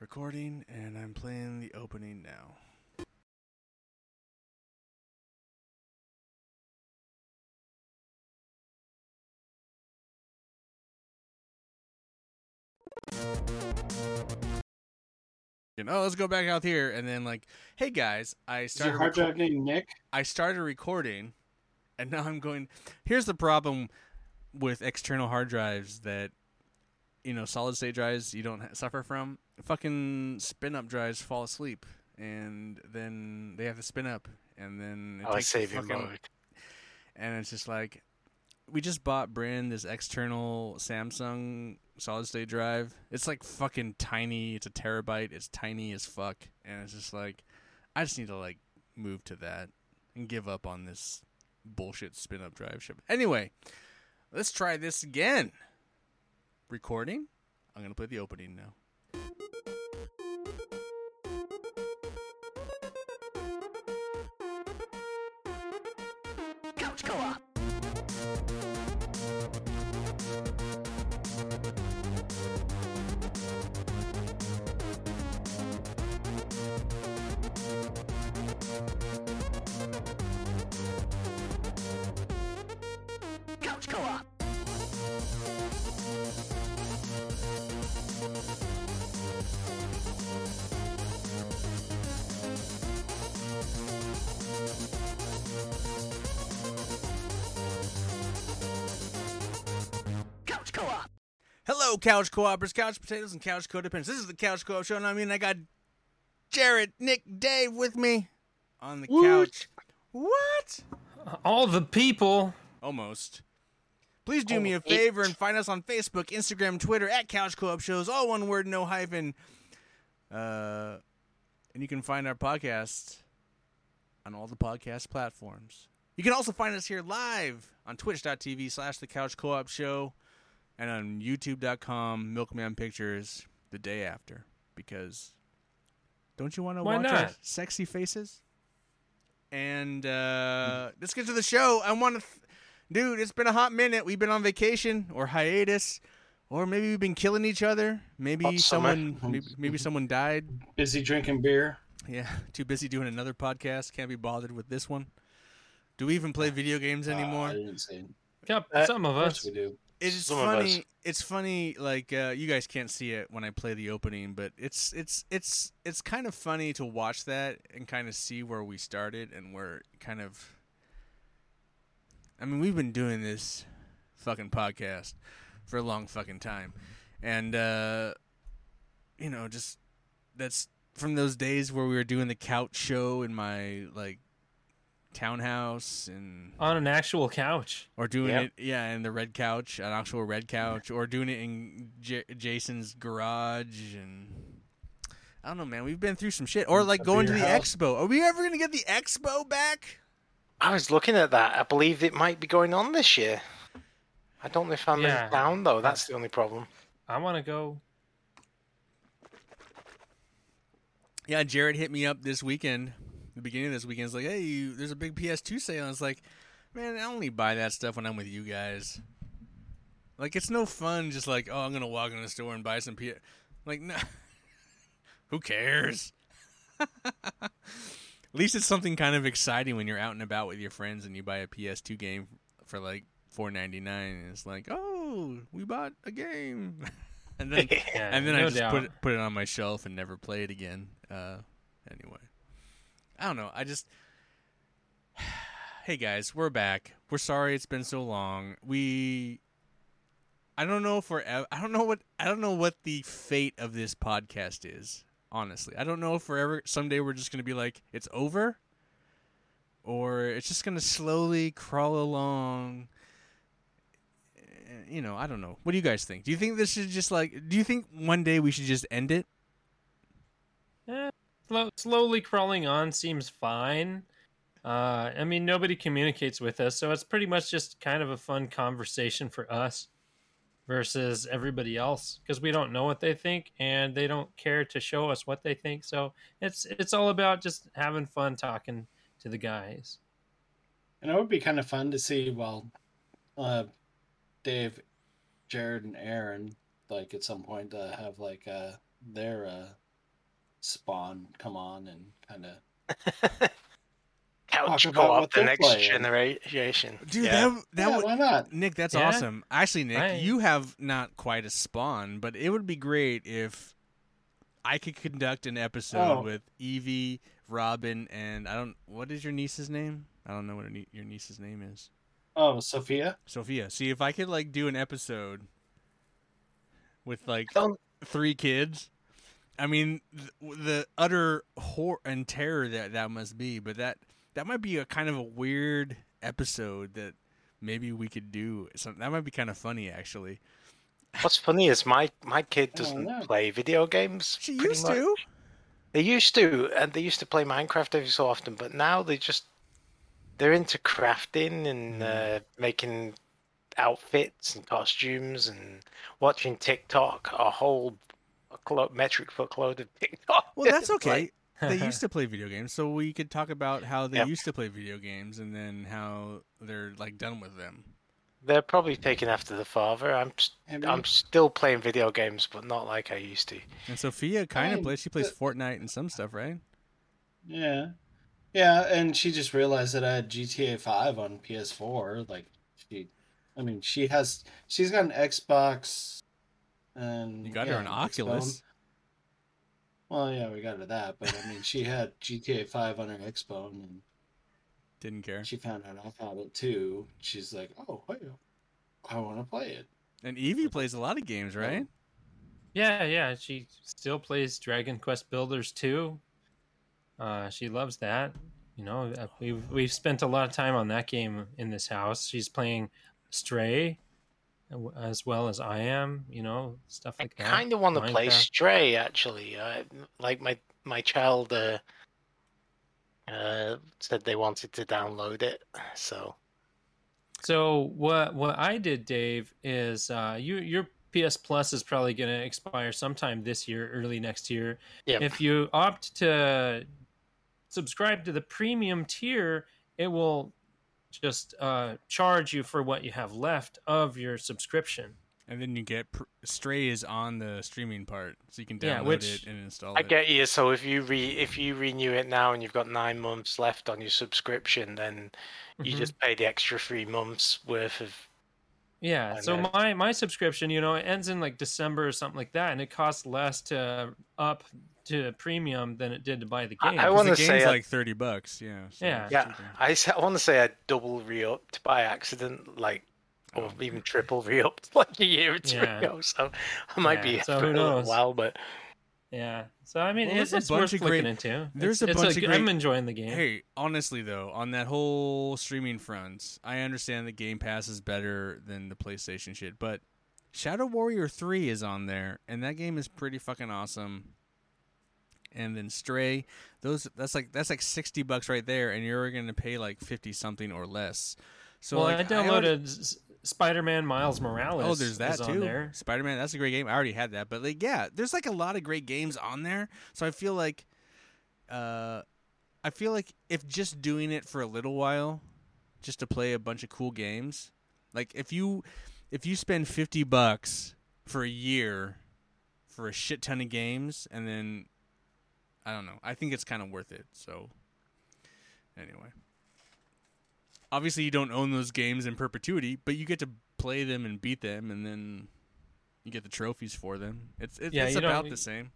Recording, and I'm playing the opening now. You know, let's go back out here, and then like, hey guys, I Is your hard reco- drive named Nick? I started recording, and now I'm going. Here's the problem with external hard drives that you know solid state drives you don't suffer from. Fucking spin up drives fall asleep, and then they have to spin up, and then it oh, I like takes a saving fucking- mode. and it's just like we just bought Bryn this external Samsung solid state drive. It's like fucking tiny. It's a terabyte. It's tiny as fuck, and it's just like I just need to like move to that and give up on this bullshit spin up drive ship. Anyway, let's try this again. Recording. I'm gonna play the opening now. Couch co-opers, couch potatoes, and couch codependents. This is the Couch Co-op Show, and I mean, I got Jared, Nick, Dave with me on the Woot. couch. What? All the people. Almost. Please do me a favor and find us on Facebook, Instagram, Twitter at Couch Co-op Shows, all one word, no hyphen. Uh, and you can find our podcast on all the podcast platforms. You can also find us here live on twitch.tv slash the couch co-op show and on youtube.com milkman pictures the day after because don't you want to Why watch our sexy faces and uh let's get to the show i want to th- dude it's been a hot minute we've been on vacation or hiatus or maybe we've been killing each other maybe Hot someone maybe, maybe someone died Busy drinking beer? yeah, too busy doing another podcast. Can't be bothered with this one. Do we even play video games Uh, anymore? I didn't say. Yep, Uh, some of Of course us. we do. It's some funny. It's funny. Like uh, you guys can't see it when I play the opening, but it's it's it's it's kind of funny to watch that and kind of see where we started and where kind of. I mean, we've been doing this fucking podcast for a long fucking time, and uh, you know, just that's from those days where we were doing the couch show in my like townhouse and On an actual couch. or doing Yep. it yeah in the red couch an actual red couch or doing it in J- jason's garage and i don't know man we've been through some shit or like A going to the house. expo are we ever gonna get the expo back I was looking at that. I believe it might be going on this year. I don't know if I'm Yeah. in town though. That's the only problem. I want to go. yeah jared hit me up this weekend the beginning of this weekend it's like hey you, there's a big ps2 sale. And it's like man i only buy that stuff when i'm with you guys. Like it's no fun just like oh i'm gonna walk in the store and buy some ps like no. Who cares? At least it's something kind of exciting when you're out and about with your friends and you buy a PS2 game for like four ninety nine, and it's like, oh, we bought a game, and then Yeah, and then I just doubt. put it, put it on my shelf and never play it again. Uh, anyway, I don't know. I just, hey guys, we're back. We're sorry it's been so long. We, I don't know if we're. I don't know what. I don't know what the fate of this podcast is. Honestly, I don't know if we're ever. Someday we're just gonna be like, it's over, or it's just gonna slowly crawl along. Eh, You know, I don't know. What do you guys think? Do you think this should just like? Do you think one day we should just end it? Slow, slowly crawling on seems fine. Uh, I mean, nobody communicates with us, so it's pretty much just kind of a fun conversation for us versus everybody else because we don't know what they think and they don't care to show us what they think. So it's it's all about just having fun talking to the guys. And it would be kind of fun to see, well, uh, Dave, Jared, and Aaron, like at some point, uh, have like uh, their uh, Spawn come on and kind of Couch Talk go about up what the next playing. generation. Dude, yeah. that that yeah, would why not? Nick, that's Yeah. awesome. Actually, Nick, I- you have not quite a spawn, but it would be great if I could conduct an episode Oh. with Evie, Robin, and I don't. What is your niece's name? I don't know what nie- your niece's name is. Oh, Sophia. Sophia. See if I could like do an episode with like Don't- three kids. I mean, th- the utter horror and terror that that must be, but that that might be a kind of a weird episode that maybe we could do. Some that might be kind of funny, actually. What's funny is my my kid doesn't play video games. She used much. to. They used to, and they used to play Minecraft every so often, but now they just they're into crafting and Mm. uh, making outfits and costumes and watching TikTok. A whole clo- metric for clothing. Well, that's okay. like- they used to play video games, so we could talk about how they Yep. used to play video games and then how they're like done with them. they're probably taken after the father. I'm s- Maybe. I'm still playing video games, but not like I used to. And Sophia kind of plays. She plays but- Fortnite and some stuff, right? Yeah, yeah, and she just realized that I had GTA Five on PS4. Like she, I mean, she has she's got an Xbox, and You got yeah, her an Xbone. Oculus. Well, yeah, we got her that, but I mean, she had GTA Five on her Xbone, and Didn't care. she found out I had it too. She's like, "Oh, wait, I want to play it." And Evie plays a lot of games, right? Yeah, yeah. She still plays Dragon Quest Builders 2. Uh, she loves that. You know, uh, we've we've spent a lot of time on that game in this house. She's playing Stray, as well as I am. You know, stuff I like that. kind of want to play. Stray actually. I, like my my child uh, uh, said they wanted to download it, so So what what I did, Dave, is uh, you your PS Plus is probably going to expire sometime this year, early next year. yeah. If you opt to subscribe to the premium tier, it will just uh, charge you for what you have left of your subscription. And then you get pr- Stray is on the streaming part, so you can download Yeah, which- it and install I it. I get you. So if you re if you renew it now and you've got nine months left on your subscription, then you Mhm. just pay the extra three months worth of. Yeah. So know. my my subscription, you know, it ends in like December or something like that, and it costs less to up to a premium than it did to buy the I- game. I 'Cause wanna say game's I- like thirty bucks. Yeah. so Yeah. Yeah, cheaper. I, s- I want to say I double re upped by accident, like or Oh. even triple re upped like a year or two Yeah. ago. So I might Yeah, be so for who a little knows? while, but yeah. So I mean, Well, it's, a it's bunch worth of looking great- into. there's It's- a it's bunch of I'm enjoying the game. Hey, honestly though, on that whole streaming front, I understand that Game Pass is better than the PlayStation shit, but Shadow Warrior 3 is on there, and that game is pretty fucking awesome. And then Stray, those that's like that's like 60 bucks right there and you're going to pay like 50 something or less. So well, like, I already- downloaded S Spider-Man Miles Morales. Oh, there's that too. there. Spider Man, that's a great game. I already had that, but like, yeah, there's like a lot of great games on there. So I feel like, uh, I feel like if just doing it for a little while, just to play a bunch of cool games, like if you, if you spend fifty bucks for a year, for a shit ton of games, and then, I don't know, I think it's kind of worth it. So, anyway. Obviously, you don't own those games in perpetuity, but you get to play them and beat them, and then you get the trophies for them. It's it's, Yeah, it's about the same.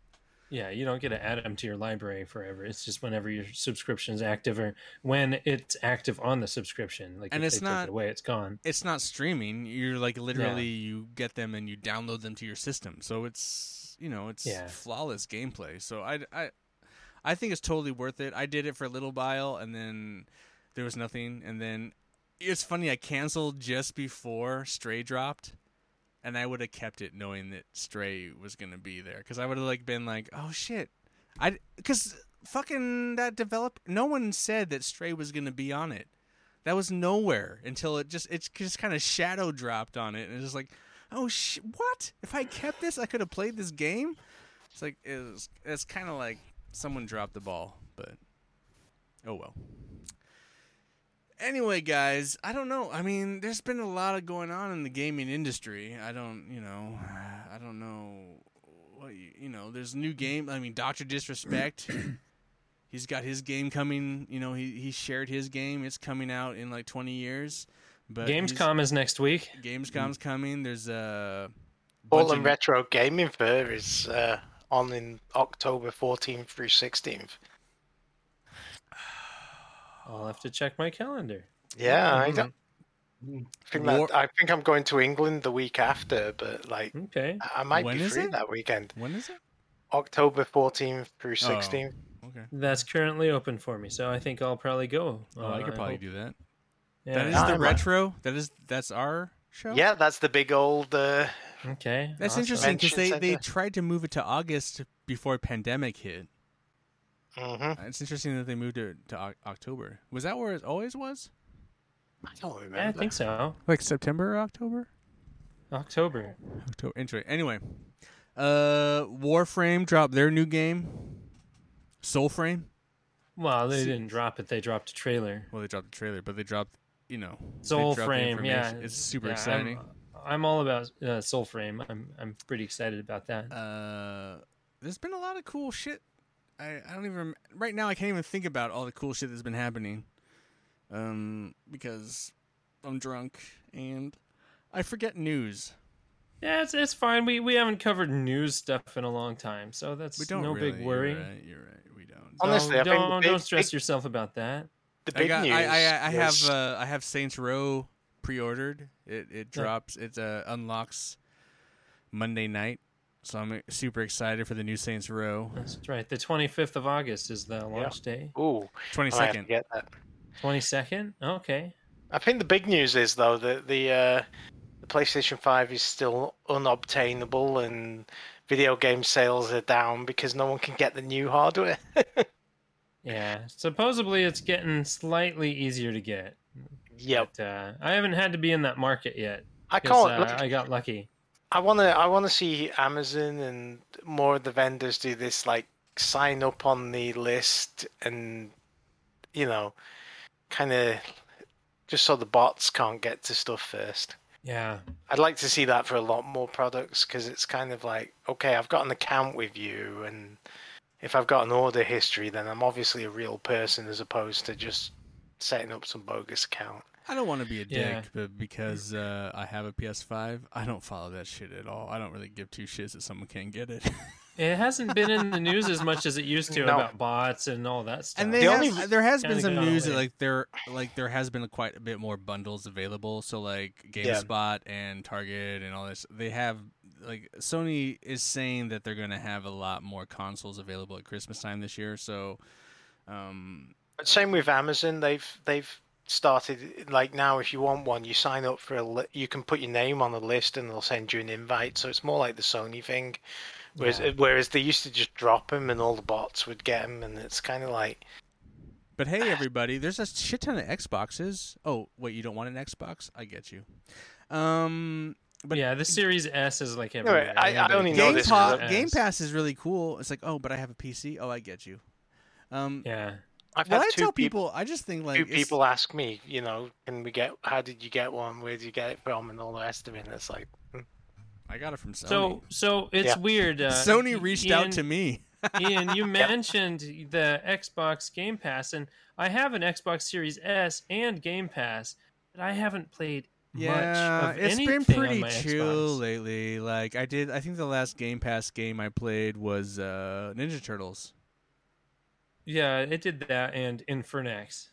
Yeah, you don't get to add them to your library forever. It's just whenever your subscription is active or when it's active on the subscription. Like And if it's they not- take it away, it's gone. It's not streaming. You're like literally you get them and you download them to your system. So it's you know it's Yeah. flawless gameplay. So I I I think it's totally worth it. I did it for a little while, and then there was nothing, and then it's funny. I canceled just before Stray dropped. And I would have kept it knowing that Stray was gonna be there, because I would have like been like, "Oh shit," I because fucking that develop. No one said that Stray was gonna be on it. That was nowhere until it just it just kind of shadow dropped on it, and it's just like, "Oh shit, what? If I kept this, I could have played this game." It's like it was, it's kind of like someone dropped the ball, but oh well. Anyway, guys, I don't know. I mean, there's been a lot of going on in the gaming industry. I don't, you know, I don't know well, you, you know, there's new game. I mean, Doctor Disrespect. he's got his game coming. You know, he he shared his game. It's coming out in like 20 years. But Gamescom is next week. Gamescom's coming. There's a All bunch and Retro Gaming Fair is uh, on in October 14th through 16th. I'll have to check my calendar. Yeah, I, don't, Mm. I think that, I think I'm going to England the week after, but like Okay. I I might When be free it? that weekend. When is it? October 14th through Oh. 16th. Okay. That's currently open for me, so I think I'll probably go. Oh, I Uh, could probably hope- do that. Yeah. That is Yeah, the I might. retro. That is that's our show. Yeah, that's the big old. Uh, Okay. That's awesome. interesting because they, they tried to move it to August before pandemic hit. mhm. It's interesting that they moved it to October. Was that where it always was? I don't remember. Yeah, I think so. Like September or October? October. October. Interesting. Anyway, uh, Warframe dropped their new game, Soulframe. Well, they See- didn't drop it. They dropped a trailer. Well, they dropped the trailer, but they dropped, you know, they Soulframe. Yeah, it's super yeah, exciting. I'm, I'm all about uh, Soulframe. I'm I'm pretty excited about that. uh, there's been a lot of cool shit. I, I don't even rem- right now. I can't even think about all the cool shit that's been happening, um, because I'm drunk and I forget news. Yeah, it's it's fine. We we haven't covered news stuff in a long time, so that's We don't no really, big worry. You're right. You're right. We don't. Honestly, don't think don't, big- don't stress big- yourself about that. The I big got. news. I, I, I have. Uh, I have Saints Row pre-ordered. It it Yeah. drops. It uh, unlocks Monday night, so I'm super excited for the new Saints Row. That's right. The 25th of August is the launch day. Ooh, Twenty I might have to second. get that. 22nd. Okay. I think the big news is though that the uh, the PlayStation Five is still unobtainable and video game sales are down because no one can get the new hardware. Yeah. Supposedly it's getting slightly easier to get. Yep, But, uh, I haven't had to be in that market yet. I can't. uh, I got lucky. I want to. I want to see Amazon and more of the vendors do this, like sign up on the list and you know, kind of just so the bots can't get to stuff first. Yeah. I'd like to see that for a lot more products because it's kind of like, okay, I've got an account with you, and if I've got an order history, then I'm obviously a real person as opposed to just setting up some bogus account. I don't want to be a dick, Yeah. but because uh, I have a PS5, I don't follow that shit at all. I don't really give two shits that someone can't get it. It hasn't been in the news as much as it used to No. about bots and all that stuff. and they The have, only- there has been some news that like there like there has been quite a bit more bundles available. So like Yeah. GameStop and Target and all this, they have like Sony is saying that they're gonna have a lot more consoles available at Christmas time this year. So, um, same with Amazon, they've they've started like now if you want one, you sign up for a li- you can put your name on the list and they'll send you an invite. So it's more like the Sony thing. Whereas Yeah. whereas they used to just drop them and all the bots would get them, and it's kind of like but hey everybody, there's a shit ton of Xboxes. Oh wait, you don't want an Xbox? I get you. Um, but yeah, the Series S is like No, everywhere. I- I Everybody only gets know Game, this. Pa- Game Pass is really cool. It's like, oh, but I have a PC. Oh, I get you. Um, Yeah. I've well, had I two tell people. people, I just think like Two it's- people ask me, you know, can we get? How did you get one? Where did you get it from? And all the rest of it. And it's like, I got it from Sony. So so it's Yeah. weird. Uh, Sony reached Ian, out to me. Ian, you mentioned the Xbox Game Pass, and I have an Xbox Series S and Game Pass, but I haven't played Yeah, much of it's been pretty chill Xbox. lately. Like I did, I think the last Game Pass game I played was uh, Ninja Turtles. Yeah, it did that and Infernax.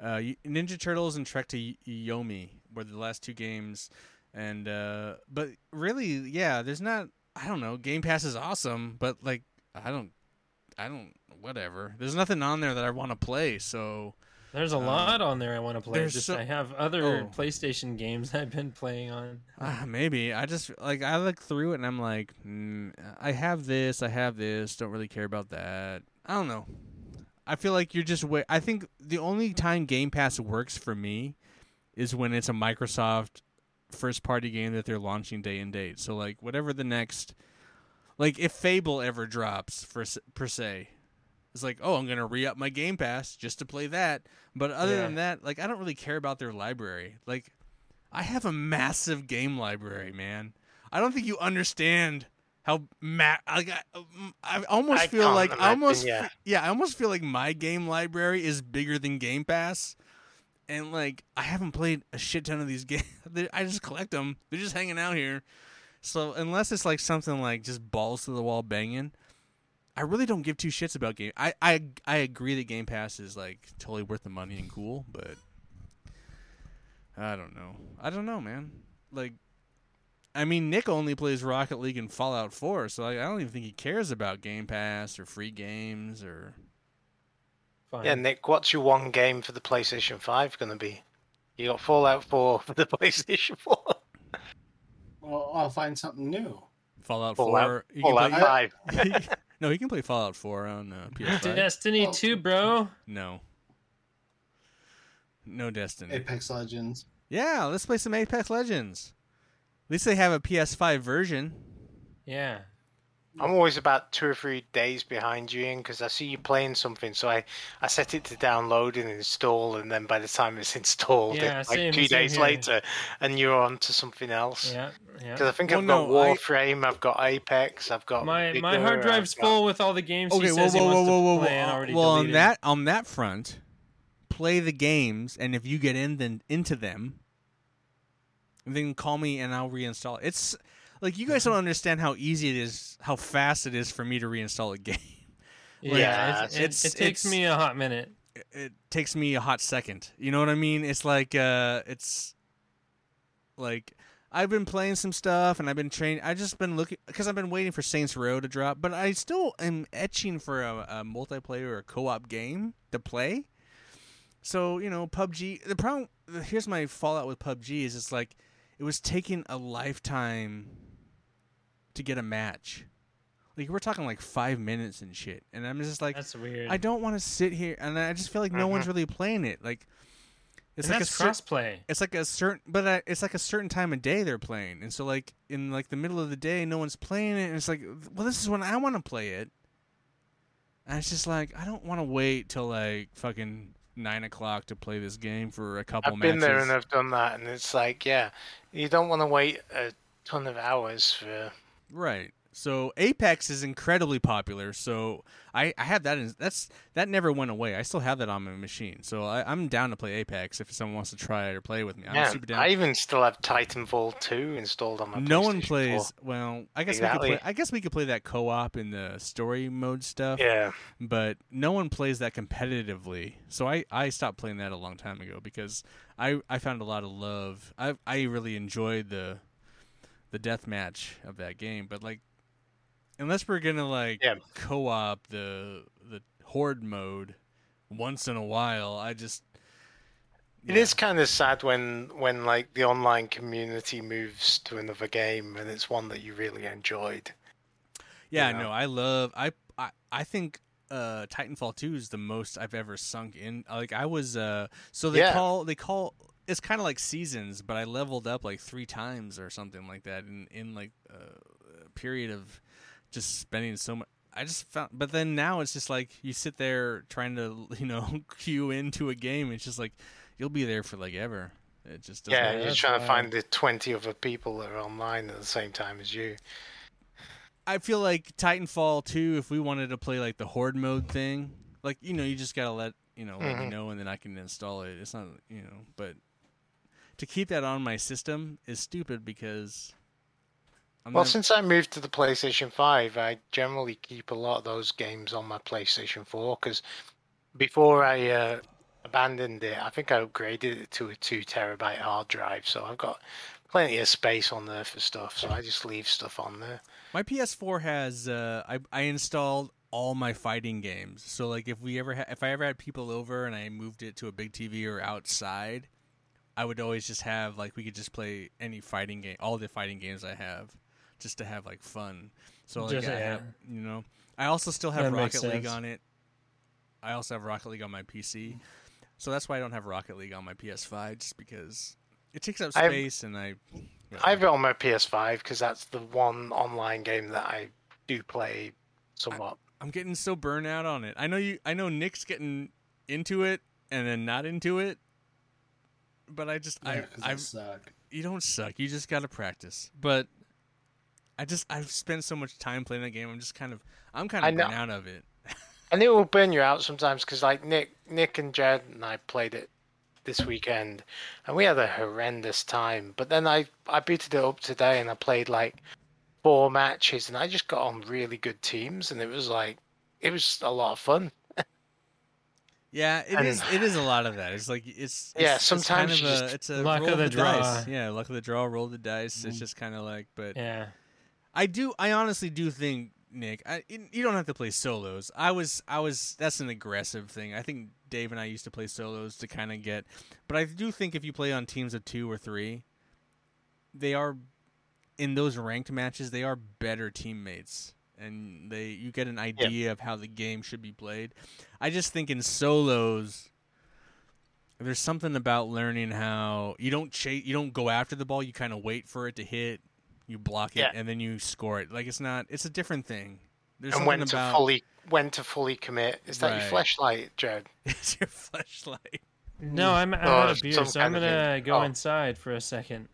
Uh, Ninja Turtles and Trek to Yomi were the last two games, and uh, but really, yeah, there's not. I don't know. Game Pass is awesome, but like, I don't, I don't, whatever. There's nothing on there that I want to play. So There's a Um, lot on there I want to play. there's Just so- I have other Oh. PlayStation games I've been playing on. uh, maybe I just like I look through it and I'm like, mm, I have this, I have this. Don't really care about that. I don't know. I feel like you're just wait. I think the only time Game Pass works for me is when it's a Microsoft first party game that they're launching day and date. So like whatever the next, like if Fable ever drops for per se, it's like oh I'm gonna re up my Game Pass just to play that. But other Yeah. than that, like I don't really care about their library. Like I have a massive game library, man. I don't think you understand how ma- I, um, I almost I feel like I almost yeah. yeah I almost feel like my game library is bigger than Game Pass, and like I haven't played a shit ton of these games. I just collect them. They're just hanging out here. So unless it's like something like just balls to the wall banging, I really don't give two shits about game. I I I agree that Game Pass is like totally worth the money and cool, but I don't know. I don't know, man. Like, I mean, Nick only plays Rocket League and Fallout 4, so I, I don't even think he cares about Game Pass or free games or. Fine. Yeah, Nick, what's your one game for the PlayStation 5 going to be? You got Fallout 4 for the PlayStation 4. Well, I'll find something new. Fallout Fallout, 4. he can Fallout play- 5. no, he can play Fallout 4 on uh, PS5. Destiny Oh. 2, bro. No. No Destiny. Apex Legends. Yeah, let's play some Apex Legends. At least they have a PS5 version. Yeah. I'm always about two or three days behind you, Ian, because I see you playing something. So I, I set it to download and install, and then by the time it's installed, Yeah, it's like same- two same days here. later, and you're on to something else. Yeah. Yeah. Because I think Well, I've got no, Warframe, I've got Apex, I've got My my hard I've drive's got- full with all the games Okay, he whoa, says whoa, he whoa, wants whoa, to whoa, play and whoa. already Well, on that on that front, play the games, and if you get in then into them, then call me and I'll reinstall it. It's like you guys don't understand how easy it is, how fast it is for me to reinstall a game. yeah, Yeah, it's, it, it's- it takes it's- me a hot minute. It, it takes me a hot second. You know what I mean? It's like uh, it's like I've been playing some stuff and I've been training. I just been looking because I've been waiting for Saints Row to drop, but I still am etching for a, a multiplayer or a co-op game to play. So you know, PUBG. The problem here's my fallout with PUBG is it's like it was taking a lifetime to get a match. Like we're talking like five minutes and shit, and I'm just like, That's weird. I don't want to sit here, and I just feel like no one's really playing it. Like it's and like a cer- crossplay. it's like a certain, but uh, it's like a certain time of day they're playing, and so like in like the middle of the day, no one's playing it, and it's like, well, this is when I want to play it. And it's just like I don't want to wait till like fucking nine o'clock to play this game for a couple I've matches. been there and I've done that, and it's like, yeah, you don't want to wait a ton of hours for. Right. So Apex is incredibly popular. So I, I have that. In, that's that never went away. I still have that on my machine. So I, I'm down to play Apex if someone wants to try it or play with me. I'm Yeah, super down. I even still have Titanfall 2 installed on my. no one plays. Well, I guess we could play. I guess we could play that co-op in the story mode stuff. Yeah, But no one plays that competitively. So I, I stopped playing that a long time ago because I, I found a lot of love. I I really enjoyed the the death match of that game. But like unless we're gonna like Yeah. co-op the the horde mode once in a while, I just It is kind of sad when when like the online community moves to another game and it's one that you really enjoyed. Yeah, you know? no, I love I I, I think uh Titanfall 2 is the most I've ever sunk in. Like I was uh so they Yeah. call they call it's kind of like seasons, but I leveled up like 3 times or something like that in in like uh, a period of just spending so much I just found but then now it's just like you sit there trying to, you know, queue into a game, it's just like you'll be there for like ever. It just doesn't Yeah, Yeah, you're that's trying to find the 20 other people that are online at the same time as you. I feel like Titanfall 2, if we wanted to play like the horde mode thing, like you know, you just gotta let you know let me Mhm. know, and then I can install it. It's not you know, but to keep that on my system is stupid because. I'm Well, not- since I moved to the PlayStation 5, I generally keep a lot of those games on my PlayStation 4 because before I uh, abandoned it, I think I upgraded it to a 2 terabyte hard drive. So I've got plenty of space on there for stuff. So I just leave stuff on there. my PS4 has uh, I I installed all my fighting games. So like if we ever ha- if I ever had people over and I moved it to a big TV or outside, I would always just have like we could just play any fighting game, all the fighting games I have, just to have like fun. So like Just- I yeah. have, you know, I also still have That Rocket League on it. I also have Rocket League on my PC, so that's why I don't have Rocket League on my PS5, just because it takes up I've- space and I. I have it on my PS5 because that's the one online game that I do play somewhat. I'm getting so burnt out on it. I know you. I know Nick's getting into it and then not into it, but I just Yeah, I I suck. you don't suck. You just got to practice. But I just I've spent so much time playing that game. I'm just kind of I'm kind I of know. burnt out of it. And it will burn you out sometimes because, like Nick, Nick and Jed and I played it this weekend, and we had a horrendous time. But then I I booted it up today, and I played like four matches, and I just got on really good teams, and it was like it was a lot of fun. Yeah, it And- is. It is a lot of that. It's like it's, Yeah, it's, it's kind sometimes of a it's a Luck roll of the draw. dice. Yeah, luck of the draw, roll the dice. It's Mhm. just kind of like, but Yeah. I do. I honestly do think Nick. I you don't have to play solos. I was. I was. That's an aggressive thing. I think Dave and I used to play solos to kind of get. But I do think if you play on teams of two or three, they are in those ranked matches. They are better teammates, and they you get an idea of how the game should be played. I just think in solos. There's something about learning how you don't chase, you don't go after the ball. You kind of wait for it to hit, you block it, Yeah. and then you score it. Like it's not, it's a different thing. There's and something when to about fully when to fully commit. Is that your flashlight, Jed? it's your flashlight. No, I'm, I'm Or out of oh, beer, so I'm gonna go Oh. inside for a second.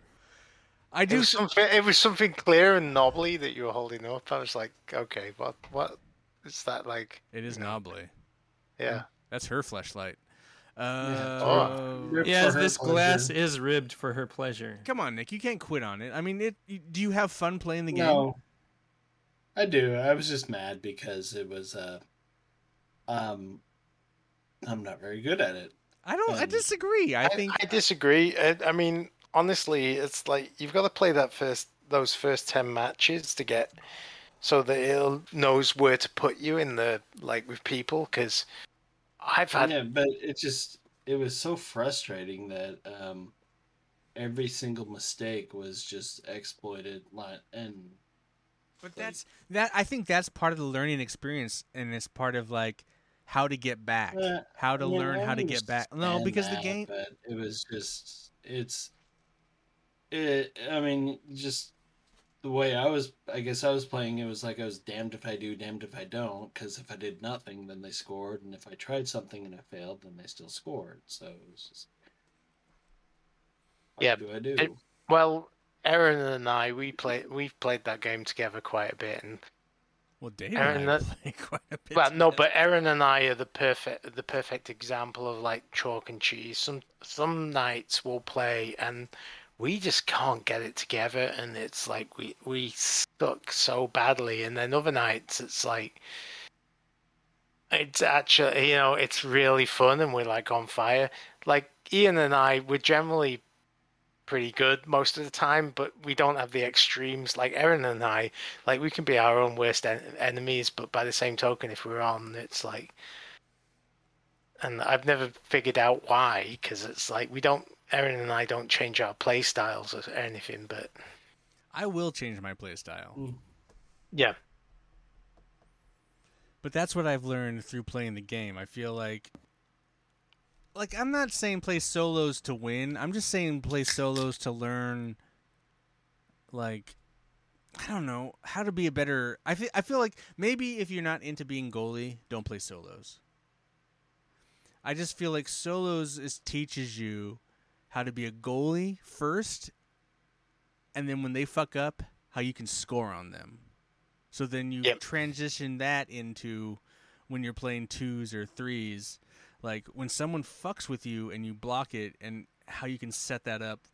I It do. was something. It was something clear and knobbly that you were holding up. I was like, okay, what what is that like? It is knobbly. Yeah. That's her flashlight. Uh, Oh. Yes, for her this glass pleasure. is ribbed for her pleasure. Come on, Nick. You can't quit on it. I mean, it. Do you have fun playing the game? No, I do. I was just mad because it was. Uh, um, I'm not very good at it. I don't. I disagree. I, I, think. I disagree. I, I mean, honestly, it's like you've got to play that first those first ten matches to get so that it knows where to put you in the like with people. Because I've had yeah, but it just it was so frustrating that um, every single mistake was just exploited. Like, and But Like- that's that. I think that's part of the learning experience, and it's part of like how to get back, Uh, how to Yeah, learn how to get back. No, understand because the game. But it was just it's it. I mean, just the way I was. I guess I was playing. It was like I was damned if I do, damned if I don't. Because if I did nothing, then they scored, and if I tried something and I failed, then they still scored. So it was just. What Yeah, do I do? it- well, Aaron and I we play we've played that game together quite a bit, and Well, Dave Aaron, and I play quite a bit. well, no, but Aaron and I are the perfect the perfect example of like chalk and cheese. Some some nights we'll play and we just can't get it together, and it's like we we suck so badly, and then other nights it's like it's actually you know it's really fun and we're like on fire. Like Ian and I, we're generally pretty good most of the time, but we don't have the extremes. Like Aaron and I, like we can be our own worst en- enemies, but by the same token, if we're on, it's like, and I've never figured out why, because it's like we don't. Aaron and I don't change our play styles or anything, but I will change my play style. Mm. yeah, But that's what I've learned through playing the game. I feel like like I'm not saying play solos to win. I'm just saying play solos to learn like I don't know, how to be a better I feel I feel like maybe if you're not into being goalie, don't play solos. I just feel like solos is teaches you how to be a goalie first and then when they fuck up, how you can score on them. So then you Yep. transition that into when you're playing twos or threes, like when someone fucks with you and you block it, and how you can set that up,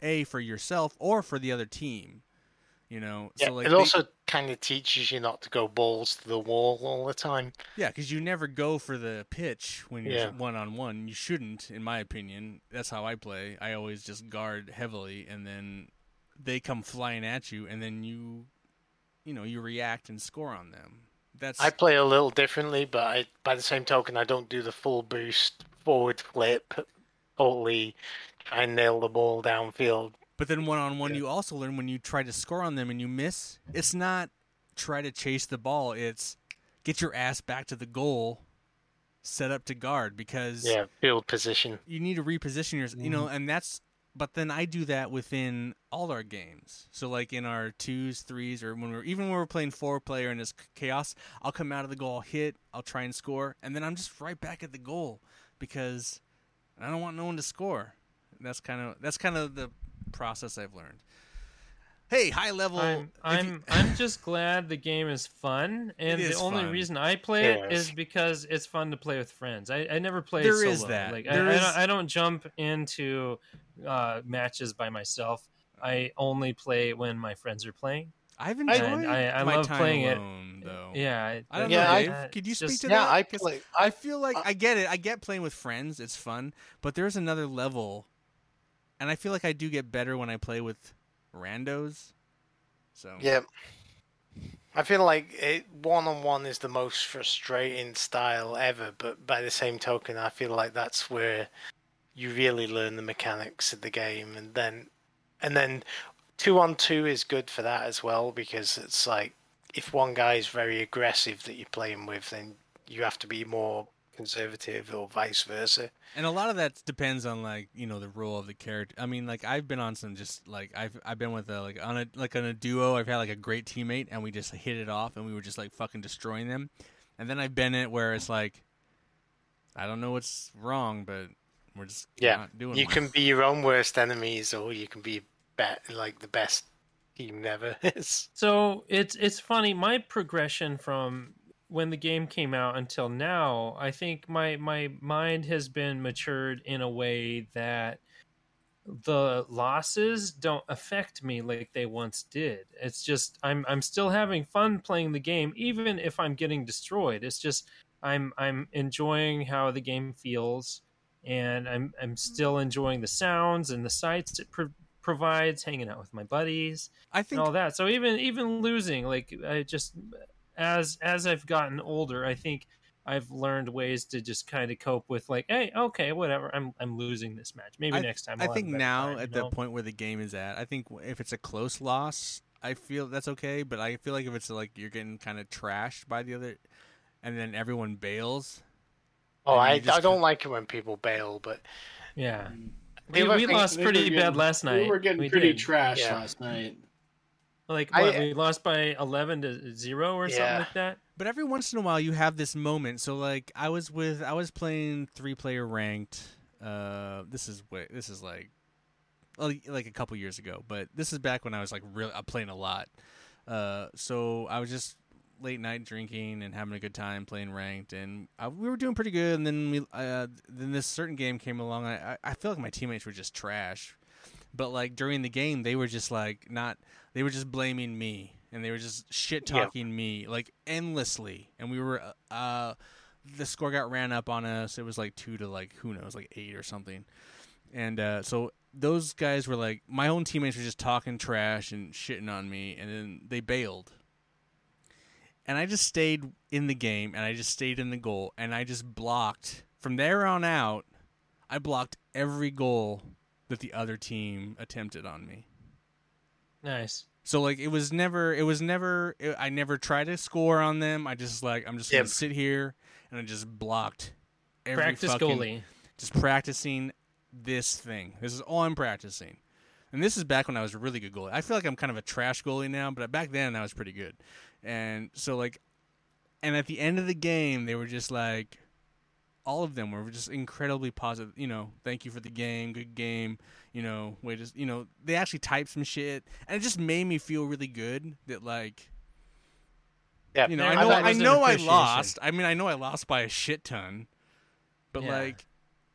a for yourself or for the other team. You know, yeah. so like it they- also kind of teaches you not to go balls to the wall all the time. yeah, because you never go for the pitch when you're one on one. You shouldn't, in my opinion. That's how I play. I always just guard heavily, and then they come flying at you, and then you, you know, you react and score on them. That's I play a little differently, but I, by the same token, I don't do the full boost forward flip, totally try and nail the ball downfield. But then one on one, you also learn when you try to score on them and you miss. It's not try to chase the ball. It's get your ass back to the goal, set up to guard because Yeah, field position. you need to reposition yourself. You know, mm-hmm. and that's. But then I do that within all our games. So like in our twos, threes, or when we're even when we're playing four player and it's chaos, I'll come out of the goal, I'll hit, I'll try and score, and then I'm just right back at the goal because I don't want no one to score. That's kind of that's kind of the process I've learned. hey, high level. I'm I'm I'm just glad the game is fun, and the only fun. reason I play it Yes. is because it's fun to play with friends. I, I never play There solo. is that. Like There I, I, don't, I don't jump into uh, matches by myself. I only play when my friends are playing. I've enjoyed and I, I my love time playing alone, though. it. Yeah, I don't Yeah, know, I- Dave. uh, Could you speak just- to yeah, that? I 'Cause play. I I feel like I- I get it. I get playing with friends; it's fun. But there's another level, and I feel like I do get better when I play with randos. So yeah. I feel like one on one is the most frustrating style ever, but by the same token, I feel like that's where you really learn the mechanics of the game, and then and then two on two is good for that as well because it's like if one guy is very aggressive that you're playing with, then you have to be more conservative or vice versa. And a lot of that depends on like you know the role of the character. I mean, like I've been on some just like I've I've been with a like on a like on a duo. I've had like a great teammate, and we just hit it off, and we were just like fucking destroying them. And then I've been it where it's like I don't know what's wrong, but we're just Yeah, not doing. You well. can be your own worst enemies, or you can be bet like the best team never is. So it's it's funny. My progression from when the game came out until now, I think my my mind has been matured in a way that the losses don't affect me like they once did. It's just I'm I'm still having fun playing the game even if I'm getting destroyed. It's just I'm I'm enjoying how the game feels and I'm I'm still enjoying the sounds and the sights it pro- provides hanging out with my buddies I think and all that. So even even losing, like I just as as I've gotten older, I think I've learned ways to just kind of cope with like, hey, okay, whatever. I'm I'm losing this match. Maybe next time. I I'll have think now time, at the know? point where the game is at, I think if it's a close loss, I feel that's okay. But I feel like if it's like you're getting kind of trashed by the other, and then everyone bails. Oh, I, I don't ca- like it when people bail, but yeah, mm. we, we lost We were pretty getting- bad last night. We were getting We pretty did. trash Yeah. last night. Like I- we lost by eleven to zero or something like that. But every once in a while, you have this moment. So like, I was with, I was playing three player ranked. Uh, this is way, this is like, like like a couple years ago. But this is back when I was like really uh, playing a lot. Uh, so I was just late night drinking and having a good time playing ranked, and I, we were doing pretty good. And then we, uh, then this certain game came along. I, I I feel like my teammates were just trash. But like during the game, they were just like not. They were just blaming me, and they were just shit Yeah. talking me like endlessly. And we were, uh, the score got ran up on us. It was like two to like who knows, like eight or something. And uh, so those guys were like, my own teammates were just talking trash and shitting on me, and then they bailed. And I just stayed in the game, and I just stayed in the goal, and I just blocked from there on out. I blocked every goal that the other team attempted on me. Nice. So like it was never it was never it, I never tried to score on them. I just like I'm just Yep. gonna sit here and I just blocked every Practice fucking, goalie. just practicing this thing. This is all I'm practicing. And this is back when I was a really good goalie. I feel like I'm kind of a trash goalie now, but back then I was pretty good. And so like and at the end of the game they were just like all of them were just incredibly positive, you know, thank you for the game, good game, you know, way to, you know, they actually typed some shit and it just made me feel really good that like yeah, you know, I know was I know I lost. I mean, I know I lost by a shit ton. But Yeah. like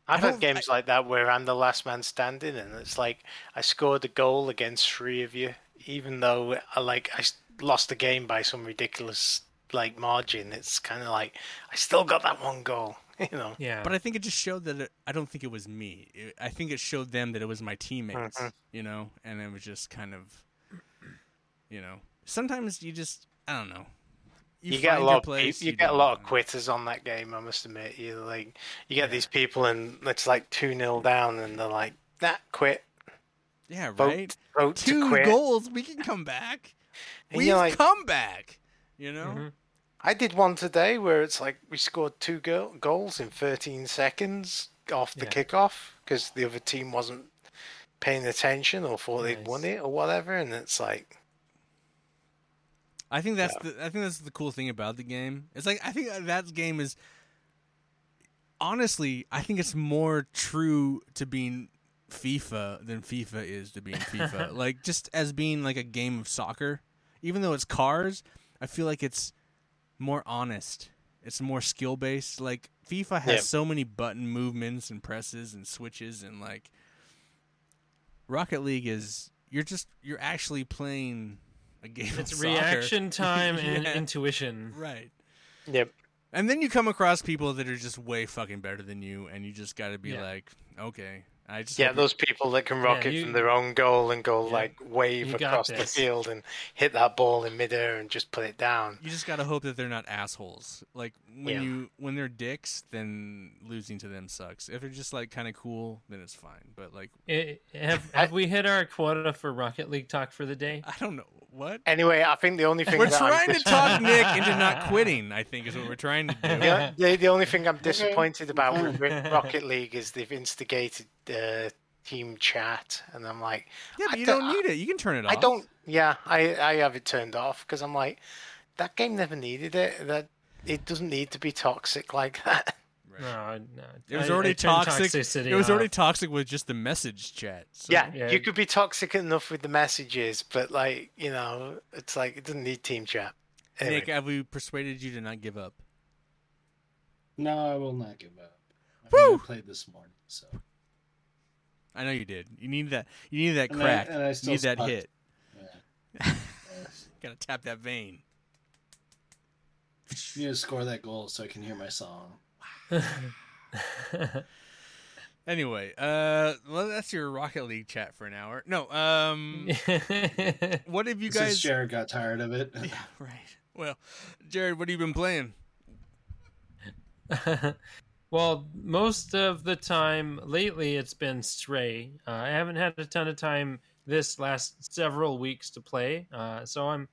I've had don't- games like that where I'm the last man standing, and it's like I scored a goal against three of you, even though I like I lost the game by some ridiculous like margin. It's kind of like I still got that one goal, you know. Yeah. But I think it just showed that it, I don't think it was me. It, I think it showed them that it was my teammates, Mhm. you know, and it was just kind of, you know, sometimes you just I don't know. You, find get a your lot. Of, place, you, get a lot of quitters on that game. I must admit, you like you get Yeah. these people, and it's like two 0 down, and they're like, "That quit, Yeah, vote, right. vote to Two quit." goals, we can come back. And We've like- come back. You know. Mhm. I did one today where it's like we scored two go- goals in 13 seconds off the Yeah. kickoff because the other team wasn't paying attention or thought they'd won it or whatever, and it's like, I think that's the I think that's the cool thing about the game. It's like I think that game is honestly I think it's more true to being FIFA than FIFA is to being FIFA. like just as being like a game of soccer, even though it's cars, I feel like it's more honest. It's more skill based. Like FIFA has Yeah. so many button movements and presses and switches and like Rocket League is you're just you're actually playing a game It's of reaction time and intuition. Right. Yep. And then you come across people that are just way fucking better than you, and you just got to be Yeah. like, okay, I just Yeah, those people that can rocket you- from their own goal and go Yeah. like wave across the field and hit that ball in midair and just put it down. you just got to hope that they're not assholes. Like when Yeah. you when they're dicks, then losing to them sucks. If they're just like kind of cool, then it's fine. But like, Eh, have have we hit our quota for Rocket League talk for the day? I don't know what. Anyway, I think the only thing We're that I'm trying to talk Nick into not quitting. I think is what we're trying to do. the, the, the only thing I'm disappointed about with Rocket League is they've instigated uh, team chat, and I'm like, Yeah, but I you don't- don't need it. You can turn it off. I don't. Yeah, I I have it turned off because I'm like, that game never needed it. That it doesn't need to be toxic like that. Right. No, no. It was already I turned toxic. It was already toxic with just the message chat. So. yeah, Yeah. you could be toxic enough with the messages, but like you know, it's like it doesn't need team chat. Anyway, Nick, have we persuaded you to not give up? No, I will not give up. I, Woo! played this morning, so I know you did. You need that. You need that And I- crack. and I you still need that hit. yeah. Gotta tap that vein. You need to score that goal so I can hear my song. Anyway, uh, well, that's your Rocket League chat for an hour. No, um, what have you Since guys? Jared got tired of it. Yeah, right. Well, Jared, what have you been playing? well, most of the time lately it's been Stray. Uh, I haven't had a ton of time this last several weeks to play, uh, so I'm,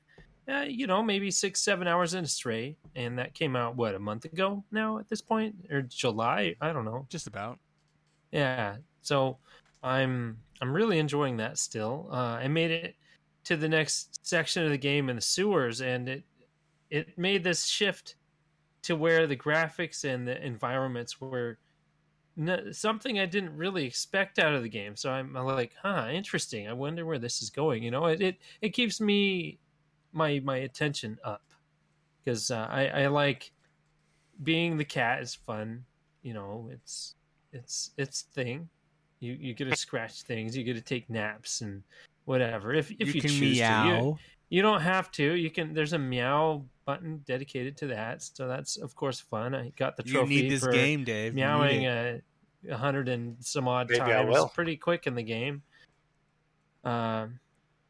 uh, you know, maybe six, seven hours in a Stray, and that came out what a month ago now at this point, or July? I don't know. Just about. Yeah. So I'm I'm really enjoying that still. Uh, I made it to the next section of the game in the sewers, and it it made this shift to where the graphics and the environments were n- something I didn't really expect out of the game. So I'm like, huh, interesting. I wonder where this is going. You know, it it, it keeps me my my attention up because uh, I I like being the cat is fun. You know, it's it's it's thing. You you get to scratch things. You get to take naps and whatever. If if you, can choose to, you, you don't have to. You can. There's a meow button dedicated to that, so that's of course fun. I got the You trophy need this for game, Dave. Meowing a, a hundred and some odd Maybe I times. Pretty quick in the game. Um,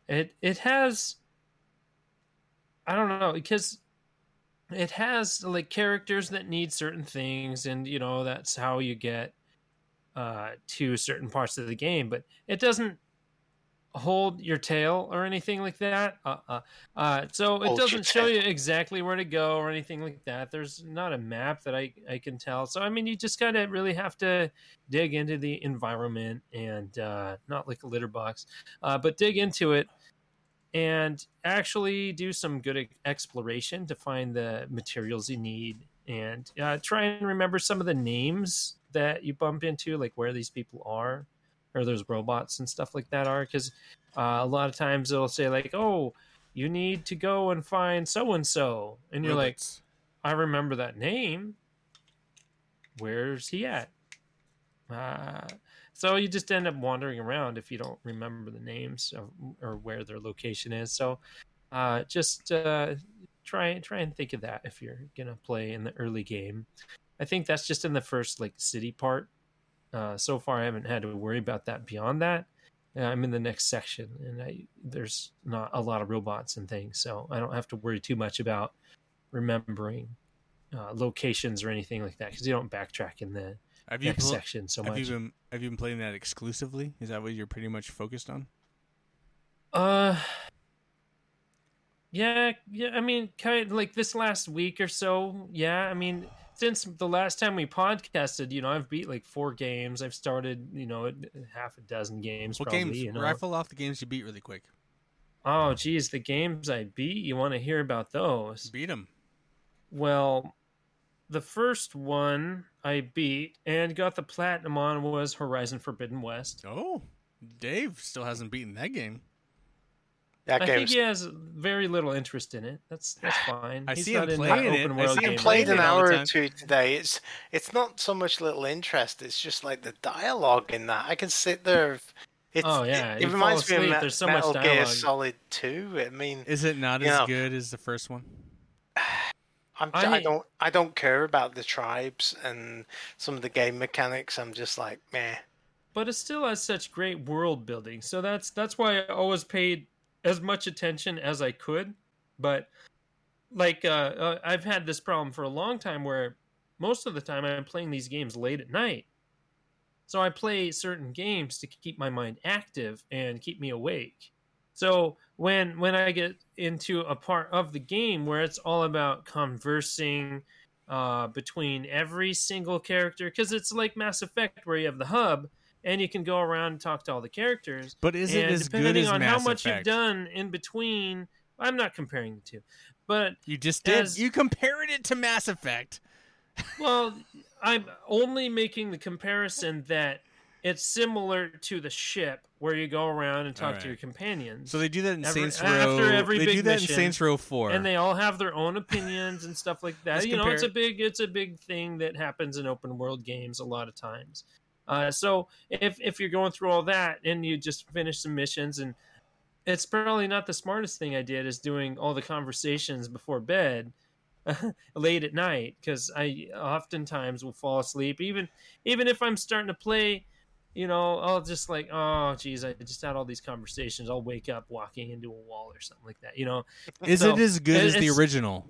it it has. I don't know because it has like characters that need certain things, and you know that's how you get uh, to certain parts of the game. But it doesn't hold your tail or anything like that. Uh, uh, uh, so it Hold doesn't show you exactly where to go or anything like that. There's not a map that I, I can tell. So I mean, you just gotta really have to dig into the environment and uh, not like a litter box, uh, but dig into it and actually do some good exploration to find the materials you need and uh, try and remember some of the names that you bump into, like where these people are or those robots and stuff like that are because uh, a lot of times it'll say like oh you need to go and find so and so and you're Robots. like i remember that name where's he at uh, so you just end up wandering around if you don't remember the names of, or where their location is. So uh, just uh, try try and think of that if you're gonna play in the early game. I think that's just in the first like city part. Uh, so far, I haven't had to worry about that. Beyond that, uh, I'm in the next section, and I, there's not a lot of robots and things, so I don't have to worry too much about remembering uh, locations or anything like that because you don't backtrack in the have you pl- section so have much. you been have you been playing that exclusively? Is that what you're pretty much focused on? Uh, yeah, yeah. I mean, kind of like this last week or so. Yeah, I mean, since the last time we podcasted, you know, I've beat like four games. I've started, you know, half a dozen games. What probably, games? You know? Rifle off the games you beat really quick. Oh, geez, the games I beat. You want to hear about those? Beat them. Well, the first one I beat and got the platinum on was Horizon Forbidden West. Oh, Dave still hasn't beaten that game. That I think he has very little interest in it. That's that's fine. I He's see him not into playing it. open I world see him I games. played an it all the hour or two today. It's it's not so much little interest. It's just like the dialogue in that. I can sit there. It's, Oh, yeah, it, it fall reminds me of asleep, Me- there's so much Metal Gear. Solid Two. I mean, Is it not as know. good as the first one? I'm, I- I, don't I don't care about the tribes and some of the game mechanics. I'm just like meh. but it still has such great world building. So that's that's why I always paid as much attention as I could. But like uh, uh, I've had this problem for a long time where most of the time I'm playing these games late at night. So I play certain games to keep my mind active and keep me awake. So when when I get into a part of the game where it's all about conversing uh, between every single character, because it's like Mass Effect where you have the hub and you can go around and talk to all the characters. But is it and as good depending as on Mass how much Effect? you've done in between, I'm not comparing the two, but You just did. As- You compared it to Mass Effect. well, I'm only making the comparison that it's similar to the ship where you go around and talk Alright. to your companions. So they do that in Every- Saints Row. after every they do big that in Saints Row Four. and they all have their own opinions and stuff like that. Let's you know, it's a big it's a big thing that happens in open world games a lot of times. Uh, so if if you're going through all that and you just finish some missions and it's probably not the smartest thing I did is doing all the conversations before bed late at night because I oftentimes will fall asleep even even if I'm starting to play you know I'll just like oh geez I just had all these conversations I'll wake up walking into a wall or something like that you know is so, it as good it- as the original?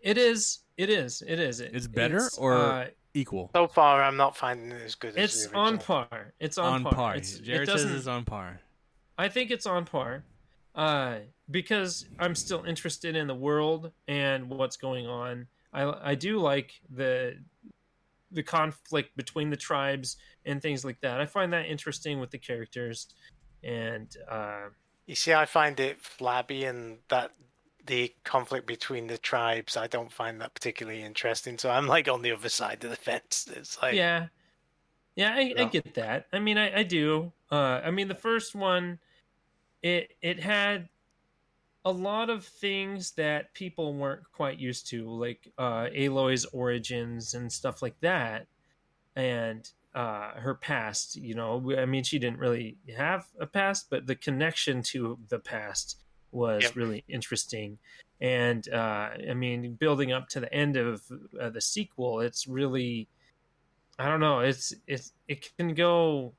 it is. It is. It is. It, It's better or- uh, Equal. So far, I'm not finding it as good as it's the on original. par. It's on, On par. par. It's, Jared it says doesn't. it's on par. I think it's on par, uh, because I'm still interested in the world and what's going on. I I do like the the conflict between the tribes and things like that. I find that interesting with the characters, and uh, You see, I find it flabby, and that the conflict between the tribes, I don't find that particularly interesting. So I'm like on the other side of the fence. It's like, yeah yeah I, I get that i mean i, I do uh i mean the first one it it had a lot of things that people weren't quite used to like uh aloy's origins and stuff like that and uh her past you know i mean she didn't really have a past but the connection to the past was Yep. really interesting and uh i mean building up to the end of uh, the sequel it's really I don't know. It's it's it can go.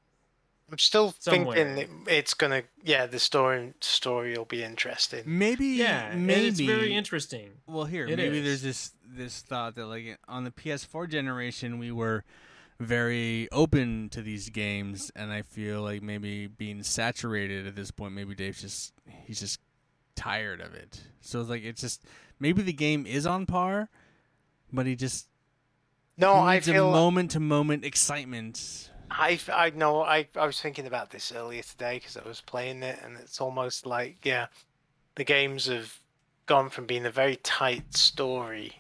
I'm still Somewhere. thinking it's gonna, yeah, the story story will be interesting. Maybe. Yeah, Maybe. it's very interesting. Well, here, It maybe is. there's this this thought that like on the PS4 generation we were very open to these games, and I feel like maybe being saturated at this point, maybe Dave's just he's just tired of it. So it's like it's just maybe the game is on par, but he just No, I needs a feel moment to moment excitement. I, I know I, I was thinking about this earlier today because I was playing it and it's almost like yeah the games have gone from being a very tight story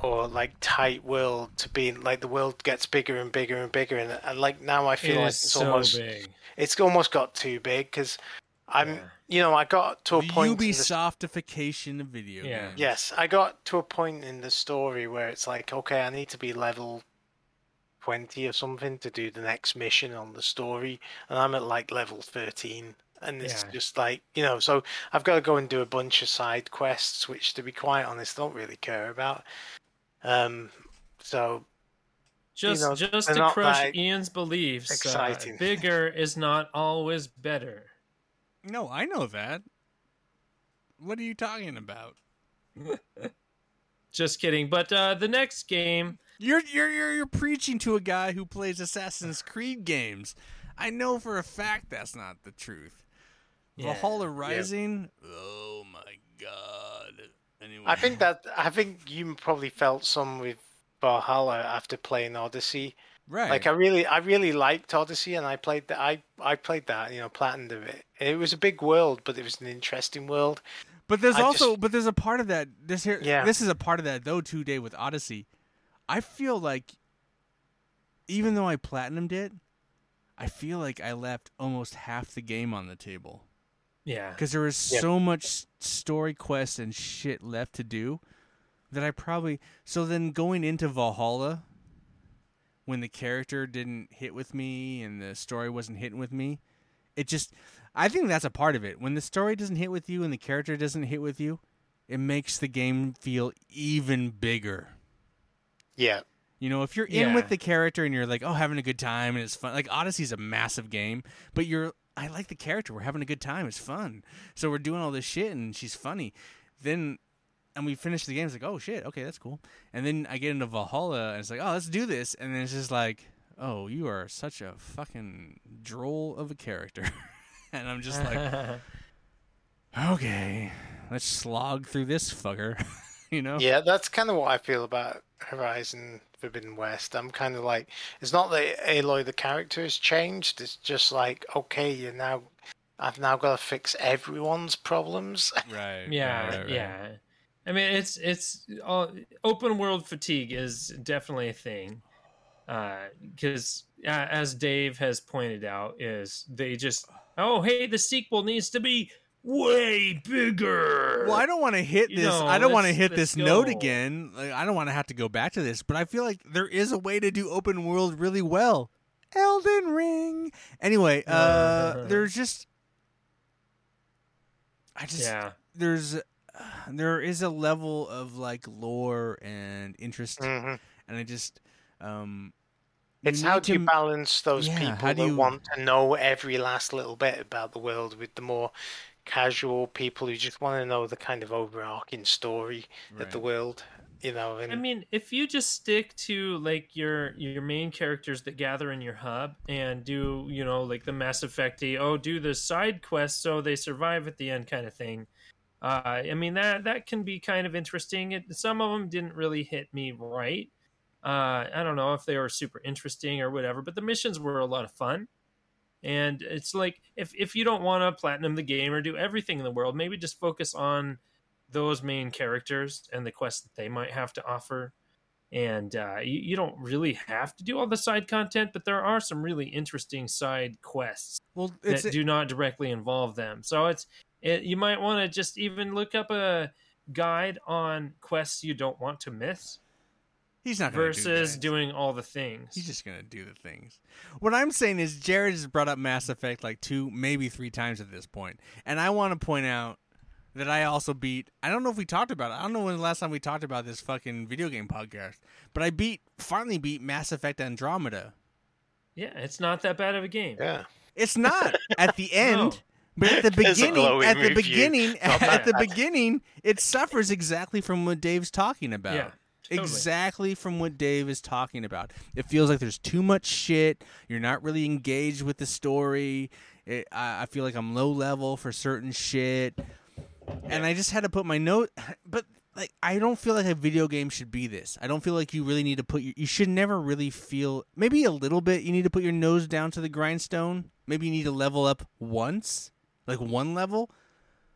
or like tight world to being like the world gets bigger and bigger and bigger and, and like now I feel It like it's so almost big. it's almost got too big because I'm Yeah. you know I got to a point in the Ubisoftification of video Yeah. games. Yes, I got to a point in the story where it's like, okay, I need to be level 20 or something to do the next mission on the story, and I'm at like level 13. And it's Yeah. just like, you know, so I've got to go and do a bunch of side quests, which to be quite honest, I don't really care about. Um, so Just know, just to crush Ian's beliefs. uh, exciting. bigger is not always better. No, I know that. What are you talking about? Just kidding. But uh, the next game, You're you're you're you're preaching to a guy who plays Assassin's Creed games. I know for a fact that's not the truth. Yeah. Valhalla Rising. Oh my god. Anyway, I think that, I think you probably felt some with Valhalla after playing Odyssey. right. Like I really, I really liked Odyssey, and I played that. I I played that, you know, platinumed of it. It was a big world, but it was an interesting world. but there's I also just- but there's a part of that this here Yeah. this is a part of that though too day with Odyssey I feel like even though I platinumed it, I feel like I left almost half the game on the table Yeah. because there was Yeah. so much story quests and shit left to do that I probably so then going into Valhalla when the character didn't hit with me and the story wasn't hitting with me, it just I think that's a part of it. When the story doesn't hit with you and the character doesn't hit with you, it makes the game feel even bigger. Yeah. You know, if you're in Yeah. with the character and you're like, oh, having a good time and it's fun. Like Odyssey's a massive game, but you're I like the character. We're having a good time. It's fun. So we're doing all this shit and she's funny. Then and we finish the game. It's like, oh shit, okay, that's cool. And then I get into Valhalla and it's like, oh, let's do this. And then it's just like, oh, you are such a fucking droll of a character. and I'm just like, okay, let's slog through this fucker. you know? Yeah, that's kind of what I feel about Horizon Forbidden West. I'm kind of like, it's not that Aloy the character has changed. It's just like, okay, you now, I've now got to fix everyone's problems. Right. yeah, right, right, right. yeah. I mean, it's it's all, open world fatigue is definitely a thing. Because uh, as Dave has pointed out, is they just oh hey the sequel needs to be way bigger. Well, I don't want to hit You this. know, I don't want to hit let's this note again. Like, I don't want to have to go back to this, but I feel like there is a way to do open world really well. Elden Ring. Anyway, uh, there's just, I just yeah, there's, uh, there is a level of like lore and interest, hmm and I just, um, It's how do you balance those Yeah, people how do that you- want to know every last little bit about the world with the more casual people who just want to know the kind of overarching story of the world, you know. And I mean, if you just stick to like your your main characters that gather in your hub and do you know like the Mass Effecty, oh, do the side quests so they survive at the end kind of thing. Uh, I mean that that can be kind of interesting. It, some of them didn't really hit me right. Uh, I don't know if they were super interesting or whatever, but the missions were a lot of fun. And it's like if if you don't want to platinum the game or do everything in the world, maybe just focus on those main characters and the quests that they might have to offer. And uh, you, you don't really have to do all the side content, but there are some really interesting side quests well, that do not directly involve them. So it's it, you might want to just even look up a guide on quests you don't want to miss he's not gonna do versus doing all the things. He's just gonna do the things. What I'm saying is, Jared has brought up Mass Effect like two, maybe three times at this point, and I want to point out that I also beat. I don't know if we talked about it. I don't know when the last time we talked about this fucking video game podcast, but I beat, finally beat Mass Effect Andromeda. yeah, it's not that bad of a game. yeah, It's not at the end. No. But at the beginning, at the review. beginning, Not at the beginning, it suffers exactly from what Dave's talking about. Yeah, totally. Exactly from what Dave is talking about. It feels like there's too much shit. You're not really engaged with the story. It, I, I feel like I'm low level for certain shit, and I just had to put my note. But like, I don't feel like a video game should be this. I don't feel like you really need to put your. You should never really feel. Maybe a little bit. You need to put your nose down to the grindstone. Maybe you need to level up once, like one level.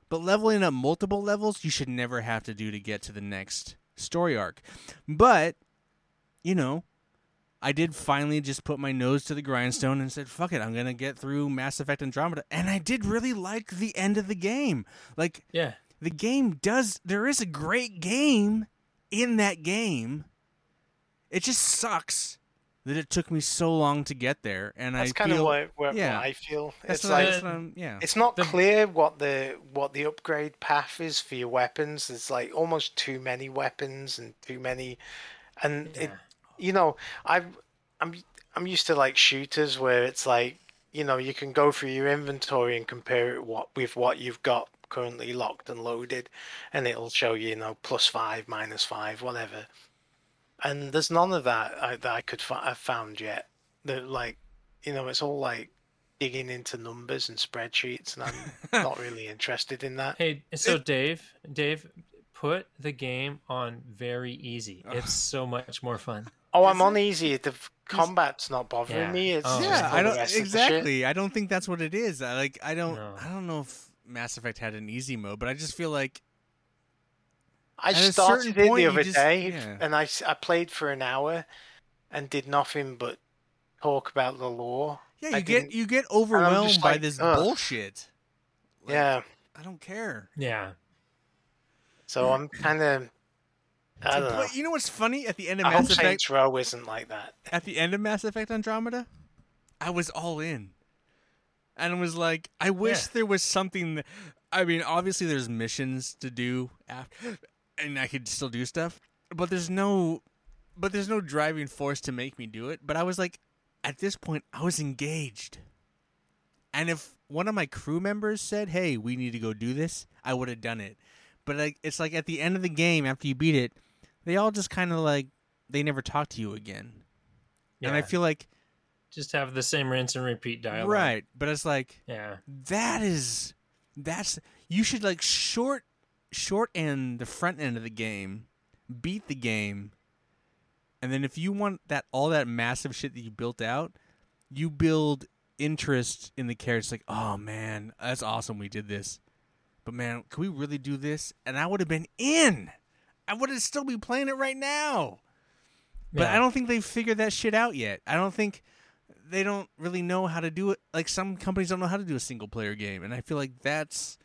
But leveling up multiple levels, you should never have to do to get to the next story arc. But, you know, I did finally just put my nose to the grindstone and said, fuck it, I'm going to get through Mass Effect Andromeda. And I did really like the end of the game. Like, Yeah, the game does, there is a great game in that game. It just sucks that it took me so long to get there. And that's I kind feel, of what, what, yeah. what I feel. that's It's like that's I'm- yeah. it's not The- clear what the what the upgrade path is for your weapons. There's like almost too many weapons and too many, and it you know, I've I'm I'm used to like shooters where it's like you know you can go through your inventory and compare it what with what you've got currently locked and loaded, and it'll show you you know plus five, minus five, whatever. And there's none of that I, that I could fi- have found yet. That like you know it's all like digging into numbers and spreadsheets, and I'm not really interested in that. Hey, so Dave, Dave, put the game on very easy. It's so much more fun. Oh, I'm on easy. The combat's not bothering Yeah. me. It's Oh. yeah, I don't rest of the shit. exactly. I don't think that's what it is. I, like I don't No. I don't know if Mass Effect had an easy mode, but I just feel like I At a started certain it the other just- day, yeah. and I played for an hour, and did nothing but talk about the lore. Yeah, I you get you get overwhelmed by like, this ugh. bullshit. Like, yeah, I don't care. Yeah. so I'm kind of. I don't know. you know what's funny at the end of I Mass Effect? Saints Row isn't like that. At the end of Mass Effect Andromeda, I was all in, and was like, I wish Yeah. there was something. That, I mean, obviously there's missions to do after, and I could still do stuff, but there's no, but there's no driving force to make me do it. But I was like, at this point, I was engaged, and if one of my crew members said, "Hey, we need to go do this," I would have done it. But like, it's like at the end of the game, after you beat it, they all just kind of like they never talk to you again. Yeah. And I feel like just have the same rinse and repeat dialogue. right, but it's like Yeah. that is that's you should like short short end the front end of the game, beat the game, and then if you want that all that massive shit that you built out, you build interest in the characters like, "Oh man, that's awesome we did this." But man, can we really do this? And I would have been in. I would have still be playing it right now. But Yeah. I don't think they've figured that shit out yet. I don't think they don't really know how to do it. Like some companies don't know how to do a single player game, and I feel like that's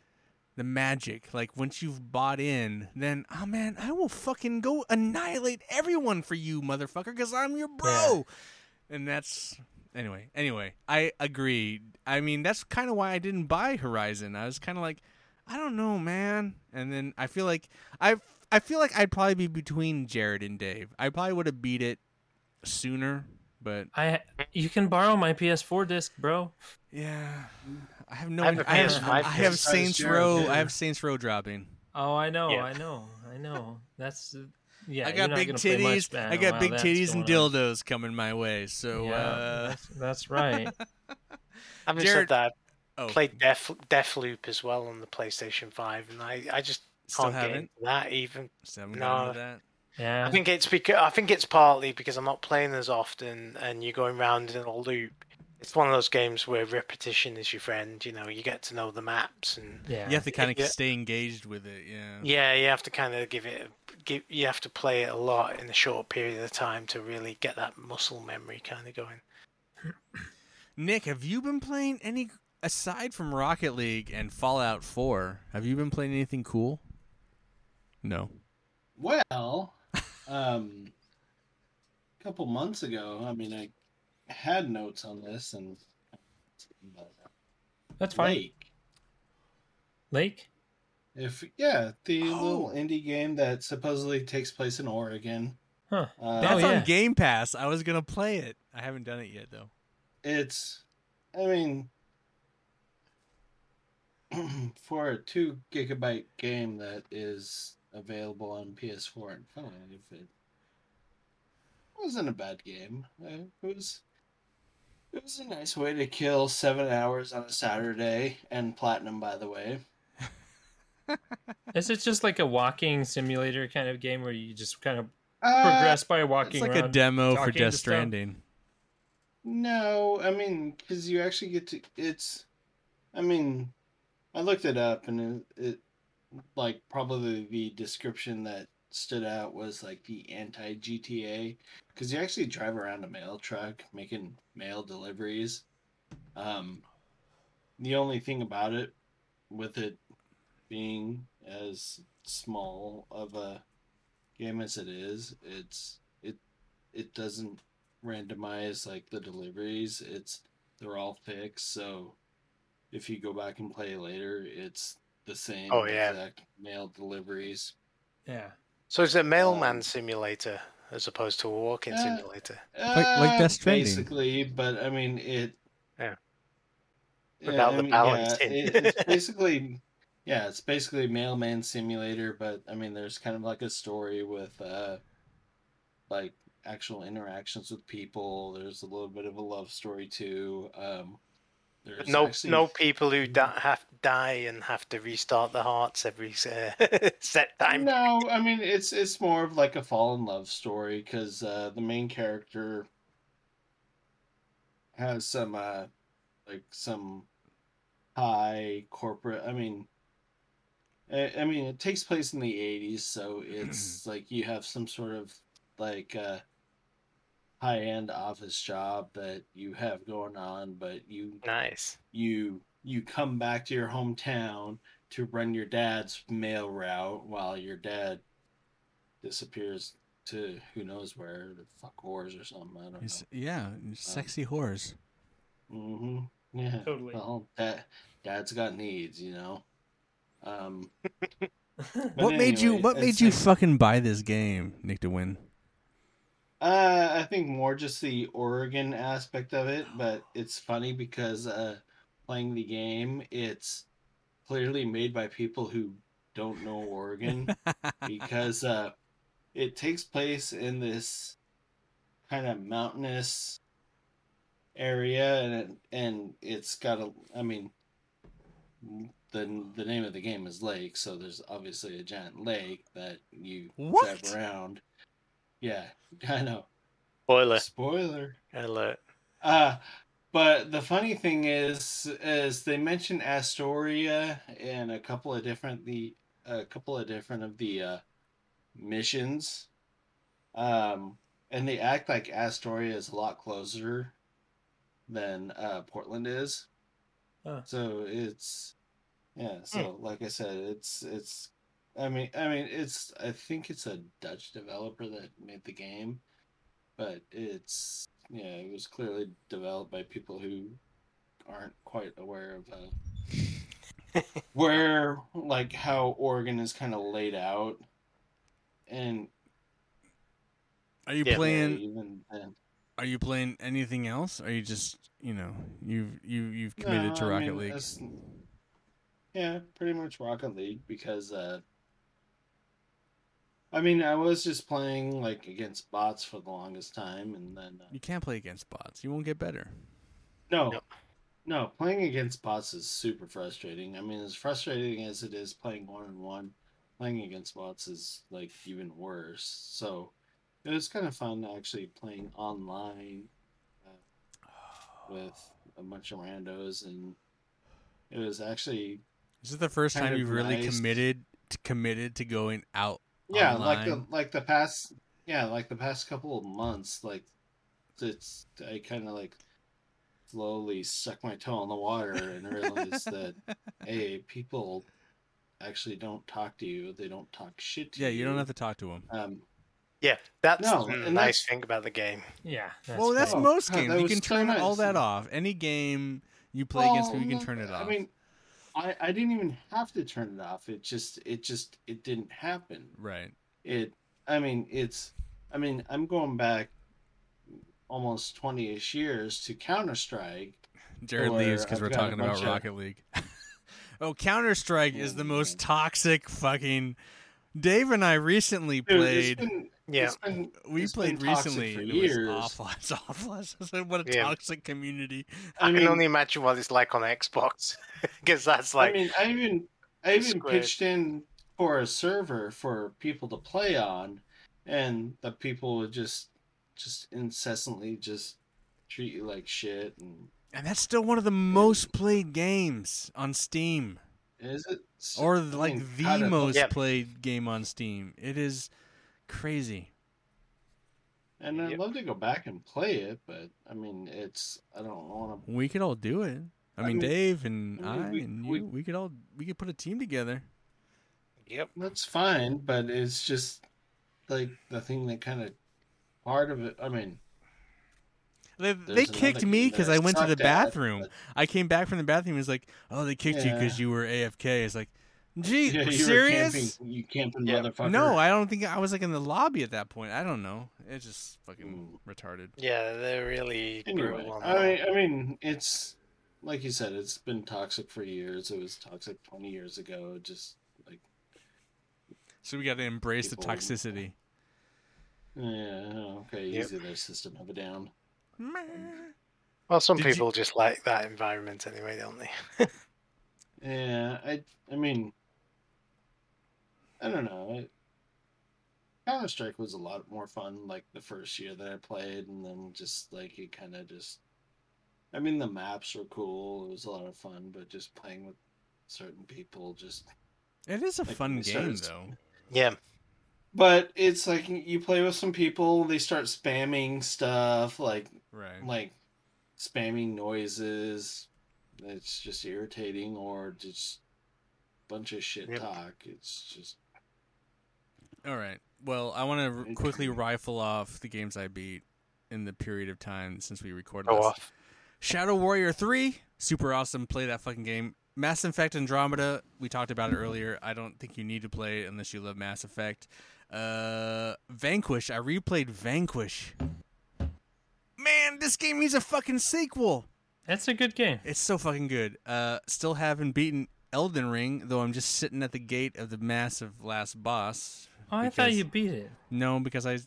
the magic. Like once you've bought in, then oh man, I will fucking go annihilate everyone for you, motherfucker, because I'm your bro. And that's anyway. Anyway, I agree. I mean, that's kind of why I didn't buy Horizon. I was kind of like, I don't know, man. And then I feel like I I feel like I'd probably be between Jared and Dave. I probably would have beat it sooner, but I you can borrow my PS4 disc, bro. yeah, I have no. I have I a have, PS5 I have. Saints Row. yeah. I have Saints Row dropping. Oh, I know, Yeah. I know, I know. That's uh, yeah. I got big gonna much titties. I got while big titties and going on. dildos coming my way. So yeah, uh, that's, that's right. Having Jared- said that, oh, I played Death Deathloop as well on the PlayStation Five, and I, I just still can't get haven't. into that even. Still haven't No. that. Yeah. I think it's because I think it's partly because I'm not playing as often, and you're going round in a loop. It's one of those games where repetition is your friend. You know, you get to know the maps, and yeah. You have to kind of Yeah. stay engaged with it. Yeah. yeah, you have to kind of give it. Give you have to play it a lot in a short period of time to really get that muscle memory kind of going. Nick, have you been playing any aside from Rocket League and Fallout 4? Have you been playing anything cool? No. Well, um, a couple months ago, I mean, I had notes on this, and That's fine. Lake. Lake. If yeah, the Oh. little indie game that supposedly takes place in Oregon. Huh. Uh, That's Oh, yeah. on Game Pass. I was going to play it. I haven't done it yet though. it's, I mean, for a two gigabyte game that is available on PS4 and phone, if it wasn't a bad game. It was. It was a nice way to kill seven hours on a Saturday and platinum, by the way. Is it just like a walking simulator kind of game where you just kind of Uh, progress by walking? It's walking like a demo for Death. Stranding. No, I mean, because you actually get to. It's. I mean, I looked it up and it, it. Like, probably the description that stood out was like the anti GTA. Because you actually drive around a mail truck making mail deliveries. Um, the only thing about it, with it being as small of a game as it is, it's. It, it doesn't randomize like the deliveries. It's they're all fixed, so if you go back and play later, it's the same Oh, yeah. exact mail deliveries. Yeah. So it's a mailman Um, simulator as opposed to a walking uh, simulator. Like- like Death Stranding. basically, but I mean it. Yeah. Yeah, Without I the mean, yeah, balancing. it- it's basically yeah, it's basically a mailman simulator, but I mean, there's kind of like a story with uh, like actual interactions with people. There's a little bit of a love story too. Um, there's no, actually- no people who di- have die and have to restart the hearts every uh, set time. No, I mean it's it's more of like a fall in love story because uh, the main character has some uh, like some high corporate. I mean, I, I mean, it takes place in the '80s, so it's like you have some sort of like uh, high-end office job that you have going on, but you Nice. you you come back to your hometown to run your dad's mail route while your dad disappears to who knows where the fuck whores or something. I don't know. yeah, sexy whores. know. hmm Yeah. Totally. Well, dad, dad's got needs, you know. Um, but What made you? What made you like- fucking buy this game, Nick, to win? Uh, I think more just the Oregon aspect of it, but it's funny because uh, playing the game, it's clearly made by people who don't know Oregon because uh, it takes place in this kind of mountainous area, and it, and it's got a. I mean, the the name of the game is Lake, so there's obviously a giant lake that you What? drive around. Yeah, I know. Spoiler Spoiler. alert. Uh but the funny thing is is they mention Astoria in a couple of different the a couple of different of the uh missions. Um and they act like Astoria is a lot closer than uh Portland is. Huh. So it's yeah, so like I said, it's it's I mean I mean it's I think it's a Dutch developer that made the game but it's yeah, it was clearly developed by people who aren't quite aware of uh, where like how Oregon is kind of laid out, and Are you Yeah. playing? even then, Are you playing anything else? Are you just you know you've you you've committed No, to I Rocket mean, League? Yeah, pretty much Rocket League because uh, I mean I was just playing like against bots for the longest time, and then uh, You can't play against bots. You won't get better. No. Nope. No, playing against bots is super frustrating. I mean, as frustrating as it is playing one on one, playing against bots is like even worse. So it was kind of fun actually playing online uh, with a bunch of randos, and it was actually This Is it the first time you've really committed to, committed to going out? Yeah, like the like the past yeah, like the past couple of months, like it's I kind of like slowly suck my toe in the water and realize that hey, people actually don't talk to you. They don't talk shit to Yeah, you. you don't have to talk to them. Um, Yeah, that's No, the nice that's- thing about the game. Yeah. well, that's Oh, most God, games. that You can so turn all that off. Any game you play against people, you can turn it off. I mean, I I didn't even have to turn it off. It just it just it didn't happen. right. It. I mean, it's. I mean, I'm going back almost twenty-ish years to Counter Strike. Jared leaves because we're talking about bunch of- Rocket League. oh, Counter Strike is the most toxic fucking. Dave and I recently Dude, played. It's been, Yeah, been, we played recently. for and years. It was awful. It's awful. I what a Yeah. toxic community. I, I mean, can only imagine what it's like on Xbox because that's like I mean, I even I even Square. pitched in for a server for people to play on, and the people would just just incessantly just treat you like shit. And And that's still one of the most played games on Steam, is it or I like mean, the most Yep. played game on Steam. It is crazy. And I'd Yep. love to go back and play it, but I mean, it's I don't want to. We could all do it. I I mean, mean- Dave and I I, we- and you, we- we could all we could put a team together. yep. That's fine, but it's just like the thing that kind of part of it. I mean, They, they kicked me because I went to the sucked at, bathroom. but- I came back from the bathroom. It's like, oh, they kicked you because you were AFK. It's like, gee, Yeah, you were serious? camping, you camping Yeah. motherfucker. No, I don't think I was like in the lobby at that point. I don't know. It's just fucking Mm. retarded. Yeah, they're really Anyway, brutal I mean, I mean, it's like you said, it's been toxic for years. It was toxic twenty years ago. Just like, So we got to embrace the toxicity. yeah, okay, Yep. easy there, system of a down. Well, some Did you- people just like that environment anyway, don't they? Yeah, I, I mean, I don't know. Counter Strike was a lot more fun, like the first year that I played, and then just like it kind of just. I mean, the maps were cool. It was a lot of fun, but just playing with certain people just It is a Like, fun game started- though. Yeah. But it's like you play with some people, they start spamming stuff, like Right. like spamming noises. It's just irritating, or just bunch of shit Yep. talk. It's just All right. Well, I want to Very quickly rifle off the games I beat in the period of time since we recorded Go off. Shadow Warrior 3, super awesome. Play that fucking game. Mass Effect Andromeda, we talked about it earlier. I don't think you need to play it unless you love Mass Effect. Uh, Vanquish, I replayed Vanquish. Man, this game needs a fucking sequel. That's a good game. It's so fucking good. Uh, still haven't beaten Elden Ring, though I'm just sitting at the gate of the massive last boss. Oh, I thought you beat it. No, because I.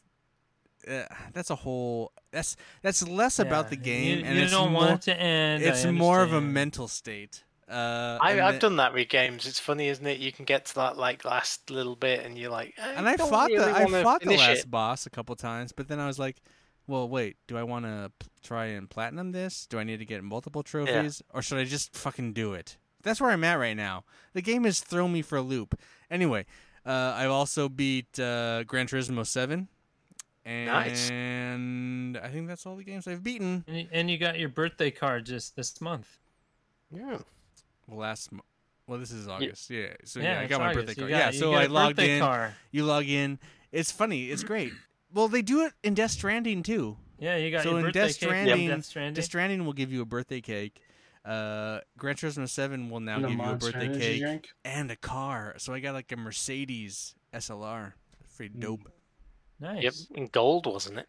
Uh, that's a whole. That's that's less about the game, you, and you it's don't more. want it to end. It's more of a mental state. Uh, I, I've the- done that with games. It's funny, isn't it? You can get to that like last little bit, and you're like, I and I don't fought really the I fought the last it. boss a couple times, but then I was like, well, wait, do I want to p- try and platinum this? Do I need to get multiple trophies, or should I just fucking do it? That's where I'm at right now. The game has thrown me for a loop. Anyway, uh, I also beat uh, Gran Turismo Seven, Nice. and I think that's all the games I've beaten. And you, and you got your birthday card just this month. Yeah. Well, last mo- well, this is August. Yeah, so yeah, yeah, I it's got my August. birthday card. got- yeah, so I logged in. Car. You log in. It's funny. It's great. well, they do it in Death Stranding too. Yeah, you got So your in birthday Death cake. from Stranding- Death Stranding. Death Stranding will give you a birthday cake. Uh, Gran Turismo Seven will now And a give you a birthday cake drink. and a car. So I got like a Mercedes SLR. Pretty Mm. dope, nice. Yep. In gold, wasn't it?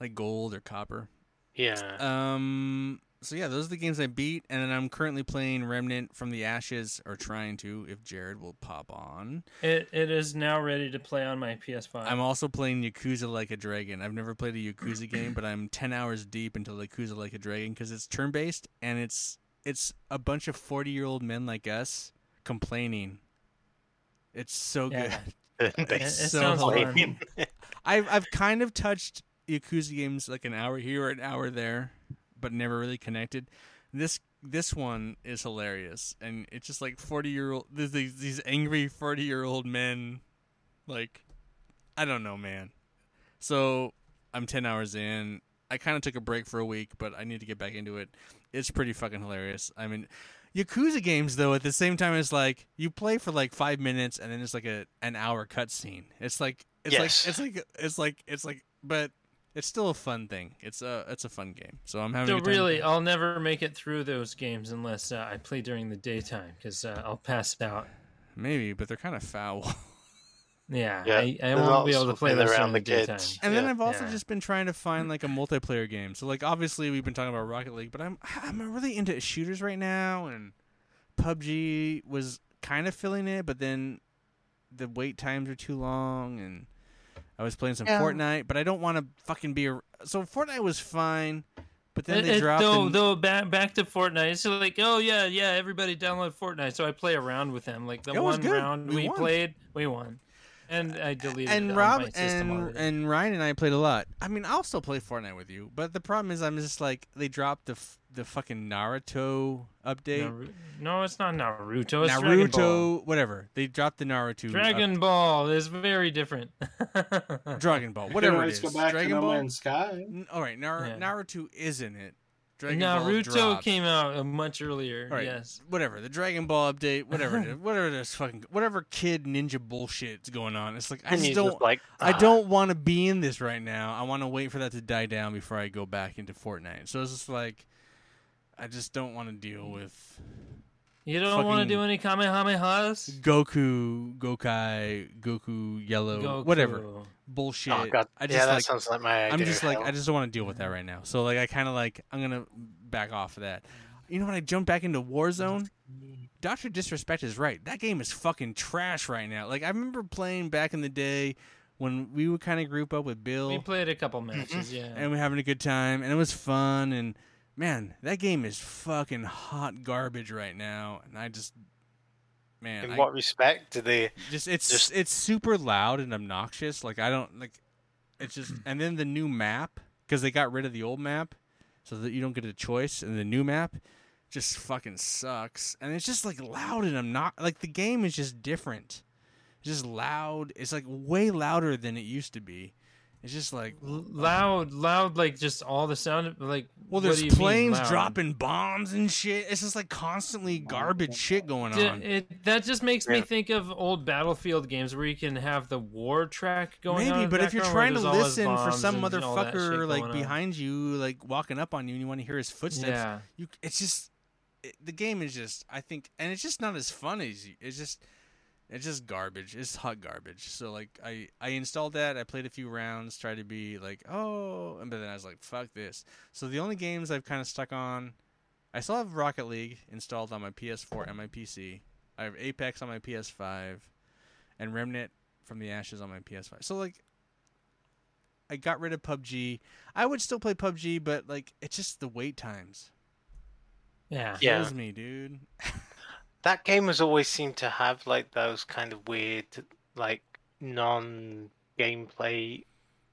like gold or copper. Yeah. Um. So yeah, those are the games I beat, and then I'm currently playing Remnant from the Ashes, or trying to, if Jared will pop on. It it is now ready to play on my PS5. I'm also playing Yakuza Like a Dragon. I've never played a Yakuza game, but I'm 10 hours deep into Yakuza Like a Dragon because it's turn based and it's it's a bunch of 40 year old men like us complaining. It's so Yeah. good. They it, it so sounds hard. fun. I've I've kind of touched Yakuza games like an hour here or an hour there, but never really connected. This this one is hilarious, and it's just like 40 year old these these these angry 40 year old men, like I don't know, man. So I'm 10 hours in. I kind of took a break for a week, but I need to get back into it. It's pretty fucking hilarious. I mean, Yakuza games though at the same time it's like you play for like five minutes and then it's like a an hour cutscene. It's like it's Yes. like it's like it's like it's like but it's still a fun thing. It's a it's a fun game. So I'm having So a good time. really, I'll never make it through those games unless uh, I play during the daytime because uh, I'll pass out. maybe, but they're kind of foul. Yeah, Yeah, I, I won't be able to play been those around the, the daytime. kids. And then Yeah. I've also Yeah. just been trying to find like a multiplayer game. So like obviously we've been talking about Rocket League, but I'm I'm really into shooters right now and PUBG was kind of filling it, but then the wait times are too long and I was playing some Yeah. Fortnite, but I don't want to fucking be a so Fortnite was fine, but then It- they it- dropped though, the- though back back to Fortnite. It's like, oh yeah, yeah, everybody download Fortnite. So I play around with them. Like the one good. round We we, played, we won, and I deleted it and on Rob my system and already. and Ryan and I played a lot. I mean, I'll still play Fortnite with you, but the problem is I'm just like they dropped the f- the fucking Naruto update. Naru- no, it's not Naruto. It's Dragon Ball. Naruto, whatever. They dropped the Naruto. Dragon Ball is very different. Dragon Ball, whatever it always is. go back Dragon to Ball. Man's Sky. N- All right, Nar- Yeah. Naruto isn't it. Dragon Ball Naruto dropped. came out uh, much earlier. All right, Yes. whatever. The Dragon Ball update, whatever it is, whatever this fucking whatever kid ninja bullshit's going on. It's like I just don't. just like, I "Ah." don't want to be in this right now. I want to wait for that to die down before I go back into Fortnite. So it's just like, I just don't want to deal with You don't want to do any Kamehamehas? Goku, Gokai, Goku, Yellow, Goku. whatever bullshit. Oh god, I just yeah, that like. sounds like my idea. I'm just like hell. I just don't want to deal with that right now. So like I kind of like I'm gonna back off of that. You know when I jumped back into Warzone, Doctor Disrespect is right. That game is fucking trash right now. Like I remember playing back in the day when we would kind of group up with Bill We played a couple matches, mm-hmm. yeah. and we are having a good time and it was fun and man that game is fucking hot garbage right now and I just man In I what respect do they? just it's just- it's super loud and obnoxious like I don't like it's just and then the new map because they got rid of the old map so that you don't get a choice And the new map just fucking sucks. And it's just like loud and I'm not like the game is just different. It's just loud. It's like way louder than it used to be. It's just like L- loud, loud, like just all the sound. Like, well, what there's do you planes loud? dropping bombs and shit. It's just like constantly garbage shit going on. It, that just makes me think of old Battlefield games where you can have the war track going on. Maybe, but if you're trying to there's all those listen for some and all motherfucker like going on. behind you, like walking up on you, and you want to hear his footsteps, yeah, you it's just it, the game is just I think, and it's just not as fun as you, it's just it's just garbage. It's hot garbage. So like I I installed that. I played a few rounds, tried to be like oh, and but then I was like fuck this. So the only games I've kind of stuck on, I still have Rocket League installed on my PS4 and my PC. I have Apex on my PS5, and Remnant from the Ashes on my PS5. So like. I got rid of PUBG. I would still play PUBG, but like it's just the wait times yeah, Yeah. kills me, dude. that game has always seemed to have like those kind of weird, like non gameplay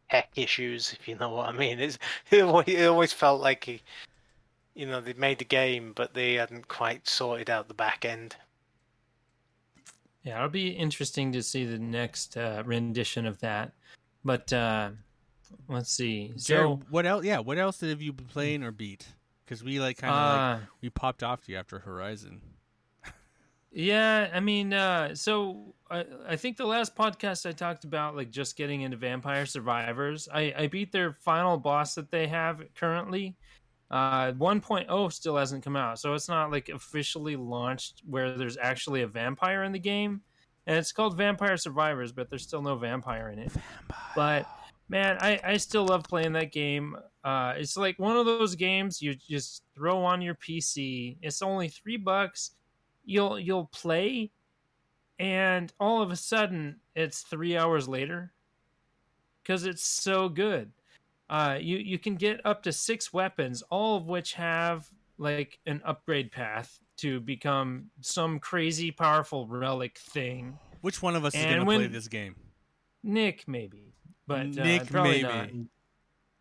tech issues, if you know what I mean. It's it always, felt like he, you know they made the game, but they hadn't quite sorted out the back end. Yeah, it'll be interesting to see the next uh, rendition of that. But uh, let's see. Jared, So, what else? Yeah, what else have you been playing or beat? Because we like kind of like uh, we popped off to you after Horizon. Yeah, I mean, uh, so I, I think the last podcast I talked about like just getting into Vampire Survivors. I, I beat their final boss that they have currently. Uh, 1.0 still hasn't come out, so it's not like officially launched where there's actually a vampire in the game. And it's called Vampire Survivors, but there's still no vampire in it. But man, I, I still love playing that game. Uh, it's like one of those games you just throw on your PC. It's only three bucks. You'll you'll play, and all of a sudden it's three hours later because it's so good. Uh, you you can get up to six weapons, all of which have like an upgrade path to become some crazy powerful relic thing. Which one of us is gonna play this game? Nick maybe, but uh, Nick, probably maybe. not.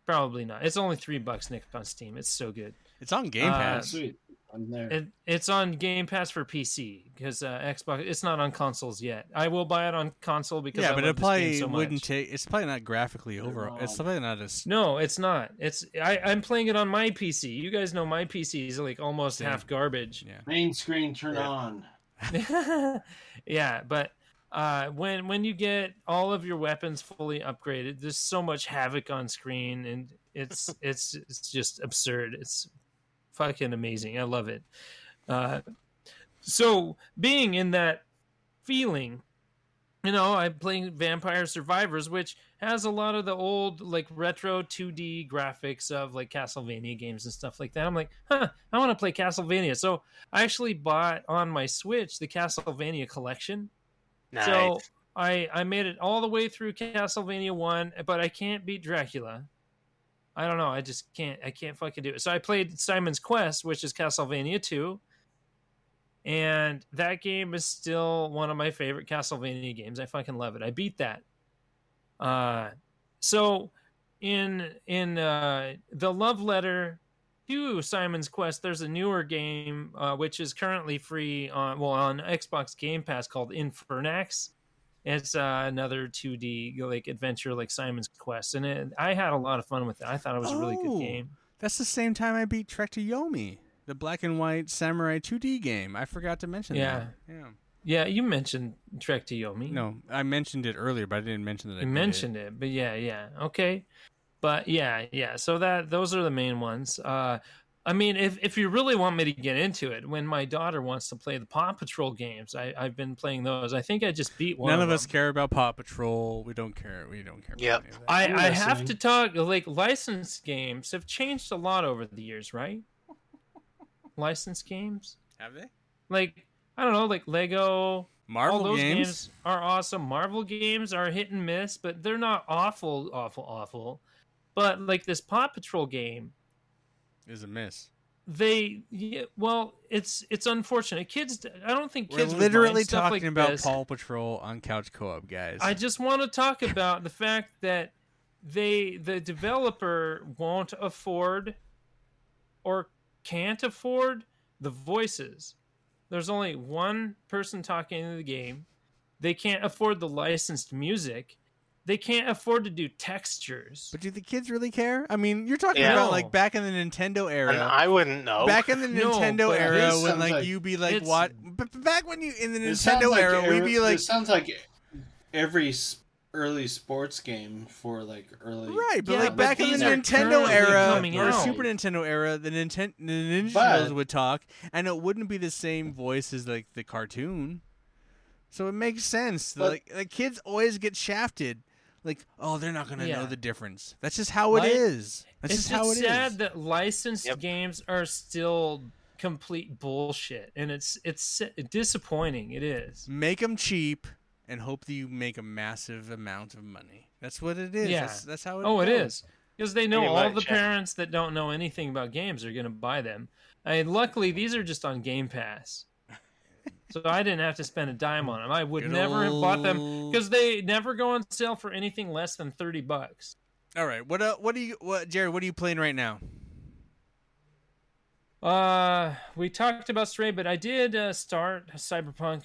Probably not. It's only three bucks, Nick, on Steam. It's so good. It's on Game Uh, Pass. Sweet. I'm there. It, it's on Game Pass for PC because uh, Xbox. It's not on consoles yet. I will buy it on console because yeah, I but love it this game probably so wouldn't take. It's probably not graphically over. It's wrong. probably not as. No, it's not. It's I, I'm playing it on my PC. You guys know my PC is like almost Same. half garbage. Yeah. Main screen turn Yeah. on. yeah, but uh, when when you get all of your weapons fully upgraded, there's so much havoc on screen, and it's it's it's just absurd. It's fucking amazing. I love it. Uh, so being in that feeling, you know, I'm playing Vampire Survivors, which has a lot of the old like retro 2D graphics of like Castlevania games and stuff like that. I'm like, huh, I want to play Castlevania. So I actually bought on my Switch the Castlevania collection. Nice. So I I made it all the way through Castlevania one, but I can't beat Dracula. I don't know. I just can't. I can't fucking do it. So I played Simon's Quest, which is Castlevania two, and that game is still one of my favorite Castlevania games. I fucking love it. I beat that. Uh, so in in uh, the love letter to Simon's Quest, there's a newer game uh, which is currently free on well on Xbox Game Pass called Infernax. It's uh, another 2D like adventure like Simon's Quest, and it, I had a lot of fun with it. I thought it was a really Oh. good game. That's the same time I beat Trek to Yomi, the black and white samurai 2D game. I forgot to mention Yeah. that. Yeah. Yeah, you mentioned Trek to Yomi. No, I mentioned it earlier, but I didn't mention that. I you mentioned it. but yeah, yeah, okay. But yeah, yeah. So that those are the main ones. Uh, I mean, if if you really want me to get into it, when my daughter wants to play the Paw Patrol games, I, I've been playing those. I think I just beat one. None of of us them. care about Paw Patrol. We don't care. We don't care. Yep. About any of that. I, I'm have to talk like licensed games have changed a lot over the years, right? licensed games, have they? like I don't know, like Lego. Marvel all those games. games are awesome. Marvel games are hit and miss, but they're not awful, awful, awful. But like this Paw Patrol game, is a miss. they yeah, well, it's it's unfortunate. Kids, I don't think kids. We're literally talking like about this. Paw Patrol on Couch Co-op, guys. I just want to talk about the fact that they the developer won't afford or can't afford the voices. There's only one person talking in the game. They can't afford the licensed music. They can't afford to do textures. But do the kids really care? I mean, you're talking Yeah. about like back in the Nintendo And era. I wouldn't know. Back in the No, Nintendo but era, this when like like- you be like, It's- what? But but back when you in the It sounds Nintendo like era, we'd every- be like, It sounds like every s- early sports game for like early. right, but Yeah, like but back in the these are Nintendo currently era coming or out. Super Nintendo era, the Nintendo the Ninja But- Turtles would talk, and it wouldn't be the same voice as like the cartoon. So it makes sense. But- like the kids always get shafted. Like, oh, they're not gonna know the difference. That's just how it Like, is. That's it's just how it just is. sad that licensed Yep. games are still complete bullshit, and it's it's disappointing. It is. Make them cheap and hope that you make a massive amount of money. That's what it is. Yeah. That's, that's how it Oh, it goes. is because they know Pretty all much, the yeah. parents that don't know anything about games are going to buy them. I mean, luckily these are just on Game Pass, so I didn't have to spend a dime on them. I would Good never have bought them because they never go on sale for anything less than thirty bucks. All right. What uh, what do you what Jared, what are you playing right now? Uh, we talked about Stray, but I did uh, start Cyberpunk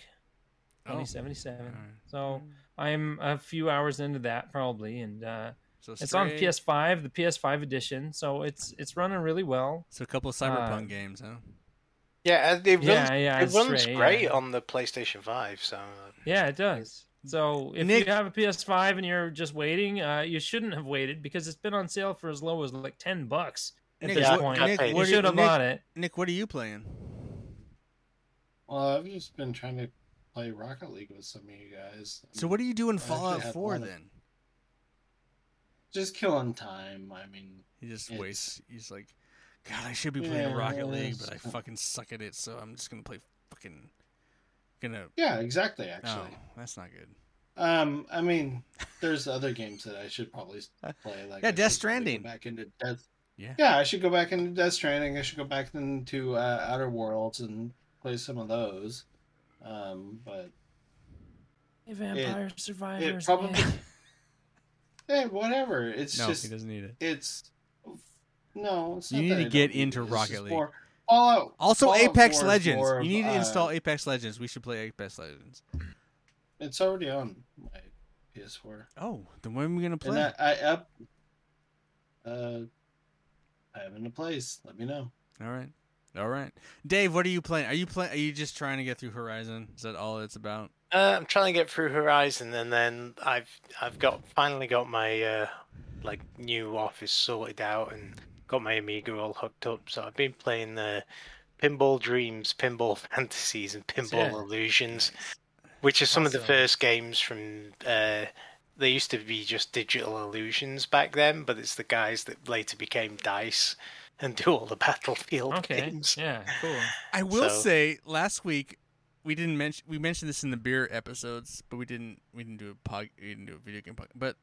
Oh. 2077. So I'm a few hours into that probably, and uh, So it's on PS5, the PS5 edition. So it's it's running really well. So a couple of cyberpunk Uh, games, huh? Yeah, uh, it runs, Yeah, yeah, it runs Stray, great yeah. on the PlayStation 5. So uh, Yeah, it does. So if Nick- you have a PS5 and you're just waiting, uh, you shouldn't have waited because it's been on sale for as low as like ten bucks at Nick, this what- point. Nick, you what do you- should have bought it. Nick, what are you playing? Well, I've just been trying to play Rocket League with some of you guys. So what are you doing I Fallout 4 one of- then? Just killing time. I mean, He just It's- wastes. He's like, God, I should be playing Yeah, Rocket League, but I fucking suck at it, so I'm just gonna play fucking. Gonna. yeah, exactly. Oh, Actually, that's not good. um, I mean, there's other games that I should probably play. Like, Yeah, I Death Stranding. Back into Death. Yeah. Yeah, I should go back into Death Stranding. I should go back into uh, Outer Worlds and play some of those. Um, but Vampire it Survivors. probably, man. hey, whatever. It's No, just he doesn't need it. it's no. It's You not need that to get into Rocket League. more- Fallout. Also, Fallout Apex Legends. more You need to uh, install Apex Legends. We should play Apex Legends. It's already on my PS4. Oh, then when are we gonna And play? I, I up. Uh, I have in a place. Let me know. All right, all right. Dave, what are you playing? Are you playing? Are you just trying to get through Horizon? Is that all it's about? uh, I'm trying to get through Horizon, and then I've I've got finally got my uh, like new office sorted out and got my Amiga all hooked up. So I've been playing the Pinball Dreams, Pinball Fantasies, and Pinball Yeah. Illusions, which are some of the Awesome. first games from. Uh, they used to be just digital illusions back then, but it's the guys that later became Dice and do all the Battlefield Okay. games. Yeah. Cool. I will So- say, last week we didn't mention we mentioned this in the beer episodes, but we didn't we didn't do a pod we didn't do a video game pod. But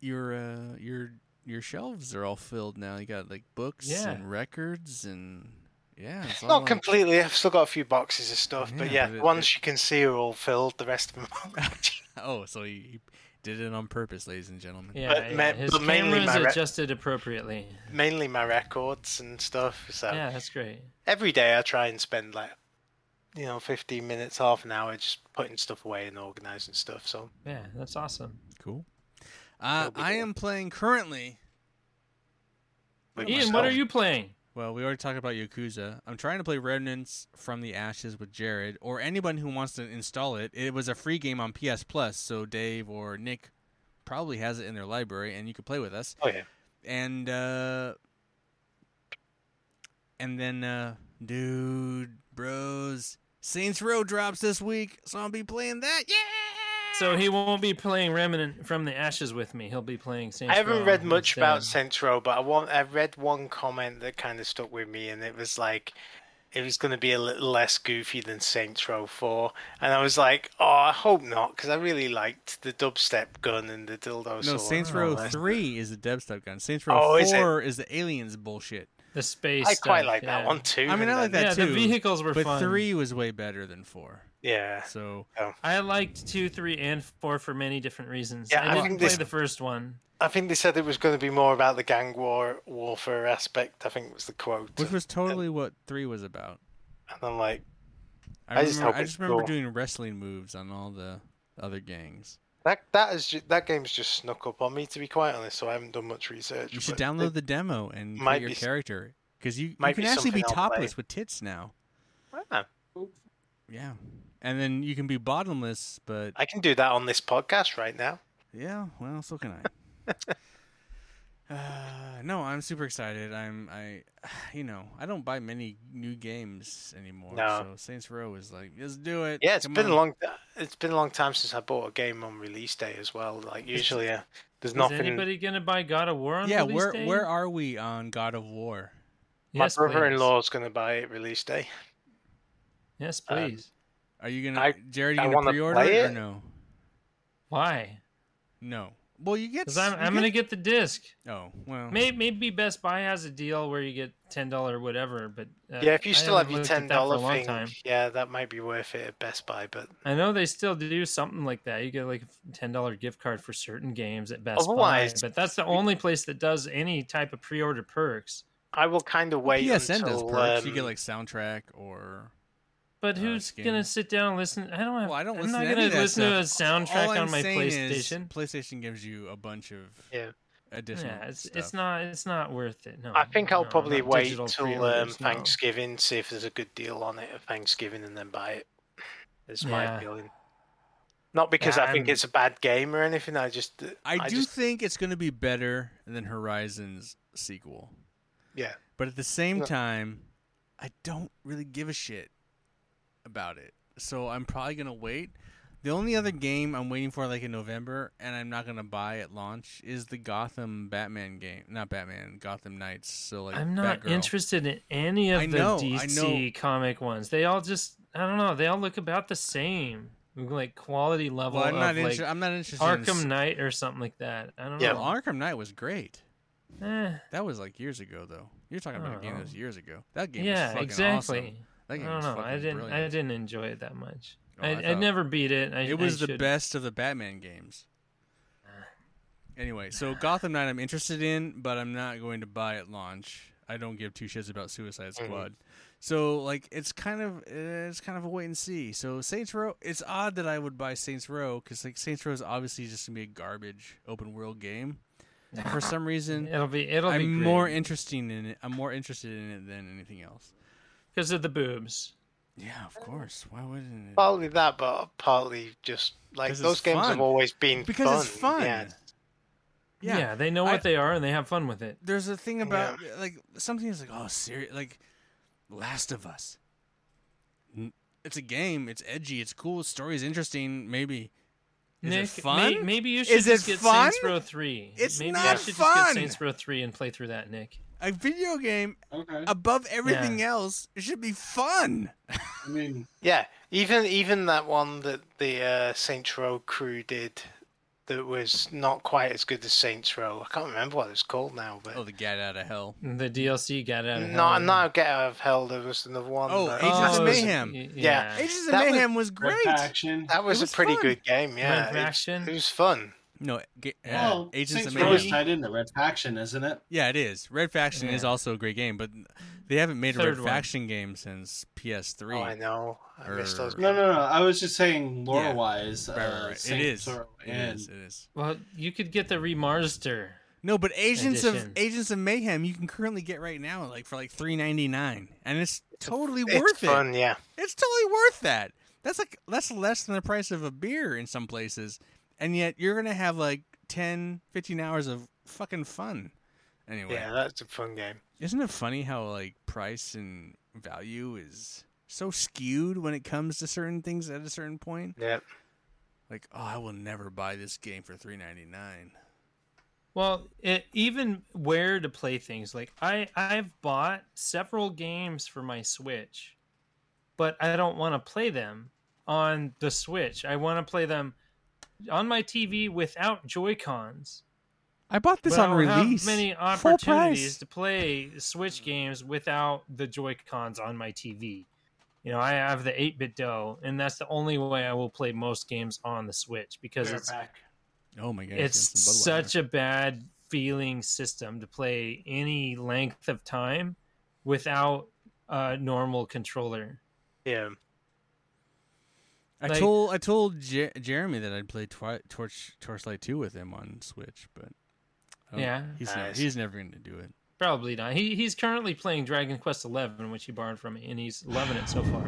your uh your your shelves are all filled now. You got like books Yeah. and records and yeah, it's all Not like- completely. I've still got a few boxes of stuff, but Yeah, yeah, but it- ones it- you can see are all filled. The rest of them. aren't. Oh, so he, he did it on purpose, ladies and gentlemen. Yeah. But yeah. ma- His but mainly camera's my re- adjusted appropriately. Mainly my records and stuff. So Yeah, that's great. every day I try and spend like, you know, fifteen minutes, half an hour just putting stuff away and organizing stuff. So Yeah, that's awesome. Cool. Uh, I am playing currently. with Ian, what are you playing? Well, we already talked about Yakuza. I'm trying to play Remnants from the Ashes with Jared, or anyone who wants to install it. It was a free game on PS Plus, so Dave or Nick probably has it in their library, and you could play with us. Oh yeah. And uh, and then, uh, dude, bros, Saints Row drops this week, so I'll be playing that. Yeah. So he won't be playing Remnant from the Ashes with me. He'll be playing Saints I haven't Row read much about instead. Saints Row, but I want. I read one comment that kind of stuck with me, and it was like. It was going to be a little less goofy than Saints Row 4. And I was like, oh, I hope not, because I really liked the dubstep gun and the dildo No, sword. Saints oh, Row. Three is the dubstep gun. Saints Row Oh, is? Four is the aliens bullshit. the space. I quite stuff, like yeah. that one too. I mean, I like that Yeah, too, the vehicles were but fun. three was way better than four. Yeah. So I liked two, three, and four for many different reasons. Yeah, I I didn't think play this- the first one. I think they said it was going to be more about the gang war warfare aspect. I think was the quote. Which was totally what three was about. and I'm like, I, I just remember, hope I it's just remember cool. doing wrestling moves on all the other gangs. that that is ju- that game's just snuck up on me to be quite honest. So I haven't done much research. You should download it- the demo and might create your be character because you, you can be actually be something I'll play. topless with tits now. Ah, Yeah, and then you can be bottomless, but I can do that on this podcast right now. yeah, well, so can I. uh, no, I'm super excited. I'm I, you know, I don't buy many new games anymore. No. So Saints Row is like, let's do it. Yeah, it's Come been on. a long. It's been a long time since I bought a game on release day as well. Like usually, uh, there's Is nothing. anybody gonna buy God of War on Yeah, release where day? where are we on God of War? My Yes, brother-in-law is going to buy it release day. please. Yes, Um, please. Are you gonna, I- Jared? Are I you gonna pre-order play it or no? Why? No. Well, you get. Because I'm, you I'm gonna get the disc. Oh well. Maybe, maybe Best Buy has a deal where you get ten dollar whatever. But uh, yeah, if you still have your ten that for a dollar long thing, time. yeah, that might be worth it at Best Buy. But I know they still do something like that. You get like a ten dollar gift card for certain games at Best Otherwise- Buy, but that's the only place that does any type of pre-order perks. I will kind of wait PSN until does perks. you um, get like soundtrack or. But Uh, who's skin. gonna sit down and listen? I don't have. Well, I don't I'm listen not to gonna any of that listen to a soundtrack All I'm on my saying is PlayStation. PlayStation gives you a bunch of Yeah. additional. Yeah, it's stuff. it's not it's not worth it. No, I think I'll no, probably not wait digital till um, pre-orders, no. Thanksgiving, see if there's a good deal on it at Thanksgiving, and then buy it. It's my Yeah. feeling. Not because Yeah, I think I'm- it's a bad game or anything. I just, I, do just, think it's going to be better than Horizon's sequel, yeah. but at the same No. time, I don't really give a shit about it. So I'm probably going to wait. The only other game I'm waiting for, like in November, and I'm not going to buy at launch, is the Gotham Batman game. Not Batman, Gotham Knights. So like, I'm not Batgirl. interested in any of I the know, I DC comic ones. They all just I don't know. They all look about the same, like quality level Well, I'm of not like interested. I'm not interested. in Arkham s- Knight or something like that. I don't Yeah, know. Well, Arkham Knight was great. Eh, That was like years ago, though. You're talking about a game that was years ago. That game yeah, was fucking exactly. awesome. That I don't know. I didn't. I didn't enjoy it that much. Oh, I I, I, never beat it. I, it was I the best of the Batman games. Anyway, so Gotham Knight I'm interested in, but I'm not going to buy it at launch. I don't give two shits about Suicide Mhm. Squad. So like it's kind of it's kind of a wait and see. So Saints Row, it's odd that I would buy Saints Row because like Saints Row is obviously just gonna be a garbage open world game. For some reason, It'll be. It'll be I'm more interesting in it. I'm more interested in it than anything else. Because of the boobs. Yeah, of course. Why wouldn't it? Partly that, but partly just like those games fun. have always been Because fun. it's fun. Yeah. Yeah. they know what I- they are and they have fun with it. There's a thing about like something is like oh serious like Last of Us. It's a game. It's edgy. It's cool. Story's interesting. Maybe. Is Nick, it fun? may- maybe you should Is just it get fun? Saints Row Three. It's maybe not you should just get Saints Row Three and play through that, Nick. A video game Okay. above everything else. It should be fun. I mean, Yeah, even even that one that the uh, Saints Row crew did that was not quite as good as Saints Row. I can't remember what it's called now, but Oh, the Get Out of Hell. The DLC got out of not hell. not Get Out of Hell. There was another one. Oh, that, Agents Oh, of it was- Mayhem. Yeah. Agents of That was- Mayhem was Red great. Faction. that was, was a pretty fun. good game. Yeah, Red it, it was fun. No, ge- uh, Well, Agents Saints of Mayhem. is tied into Red Faction, isn't it? Yeah, it is. Red Faction is also a great game, but they haven't made a Red one. Faction game since PS3. Oh, I know. I missed those. Or- No, no, no. I was just saying, Yeah. lore wise, Right, right, uh, right. It Saints is. Row It and is. It is. Well, you could get the remaster. No, but Agents of Agents of Mayhem you can currently get right now, like for like three ninety nine, and it's totally It's worth it. yeah. It's totally worth that. That's like that's less than the price of a beer in some places, and yet you're gonna have like 10, 15 hours of fucking fun. Anyway, Yeah, that's a fun game. isn't it funny how like price and value is so skewed when it comes to certain things at a certain point? Yeah. Like, oh, I will never buy this game for three ninety nine. Well, it, even where to play things like I I've bought several games for my Switch, but I don't want to play them on the Switch. I want to play them on my TV without Joy Cons. I bought this but on I release. Have many opportunities to play Switch games without the Joy Cons on my TV. You know, I have the 8BitDo, and that's the only way I will play most games on the Switch because Fair it's back. Oh my god! it's such a bad feeling system to play any length of time without a normal controller. Yeah. I like- told I told Jer- Jeremy that I'd play Twi- Torch Torchlight two with him on Switch, but I Yeah. he's never, he's never going to do it. Probably not. He he's currently playing Dragon Quest Eleven, which he borrowed from me, and he's loving it so far.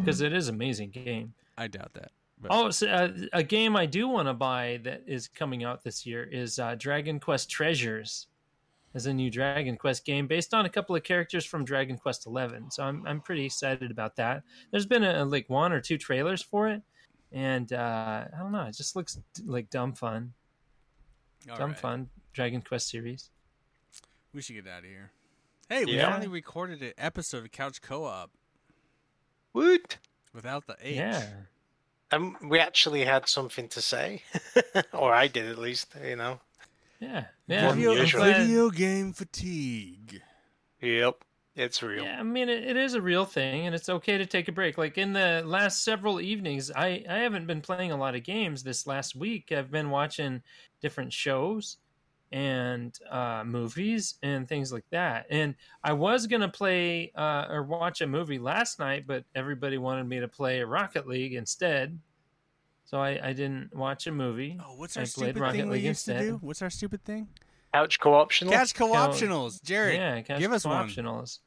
Because it is an amazing game. I doubt that. But Oh, so, uh, a game I do want to buy that is coming out this year is uh, Dragon Quest Treasures. As a new Dragon Quest game based on a couple of characters from Dragon Quest Eleven, so I'm I'm pretty excited about that. There's been a, like one or two trailers for it, and uh, I don't know, it just looks like dumb fun, all dumb right. fun Dragon Quest series. We should get out of here. Hey, we Yeah. finally recorded an episode of Couch Co-op Woot. without the H. Yeah, And we actually had something to say, or I did at least. You know. Yeah, yeah. Video, I'm usual. glad- video game fatigue. Yep. It's real. Yeah, I mean it, it is a real thing, and it's okay to take a break. Like in the last several evenings, I I haven't been playing a lot of games this last week. I've been watching different shows and uh, movies and things like that. And I was gonna play uh, or watch a movie last night, but everybody wanted me to play Rocket League instead, so I, I didn't watch a movie. Oh, what's our played stupid Rocket thing we League used to do? What's our stupid thing? Couch co-optional. Catch co-optionals. Jared, yeah, Couch give us one. optionals.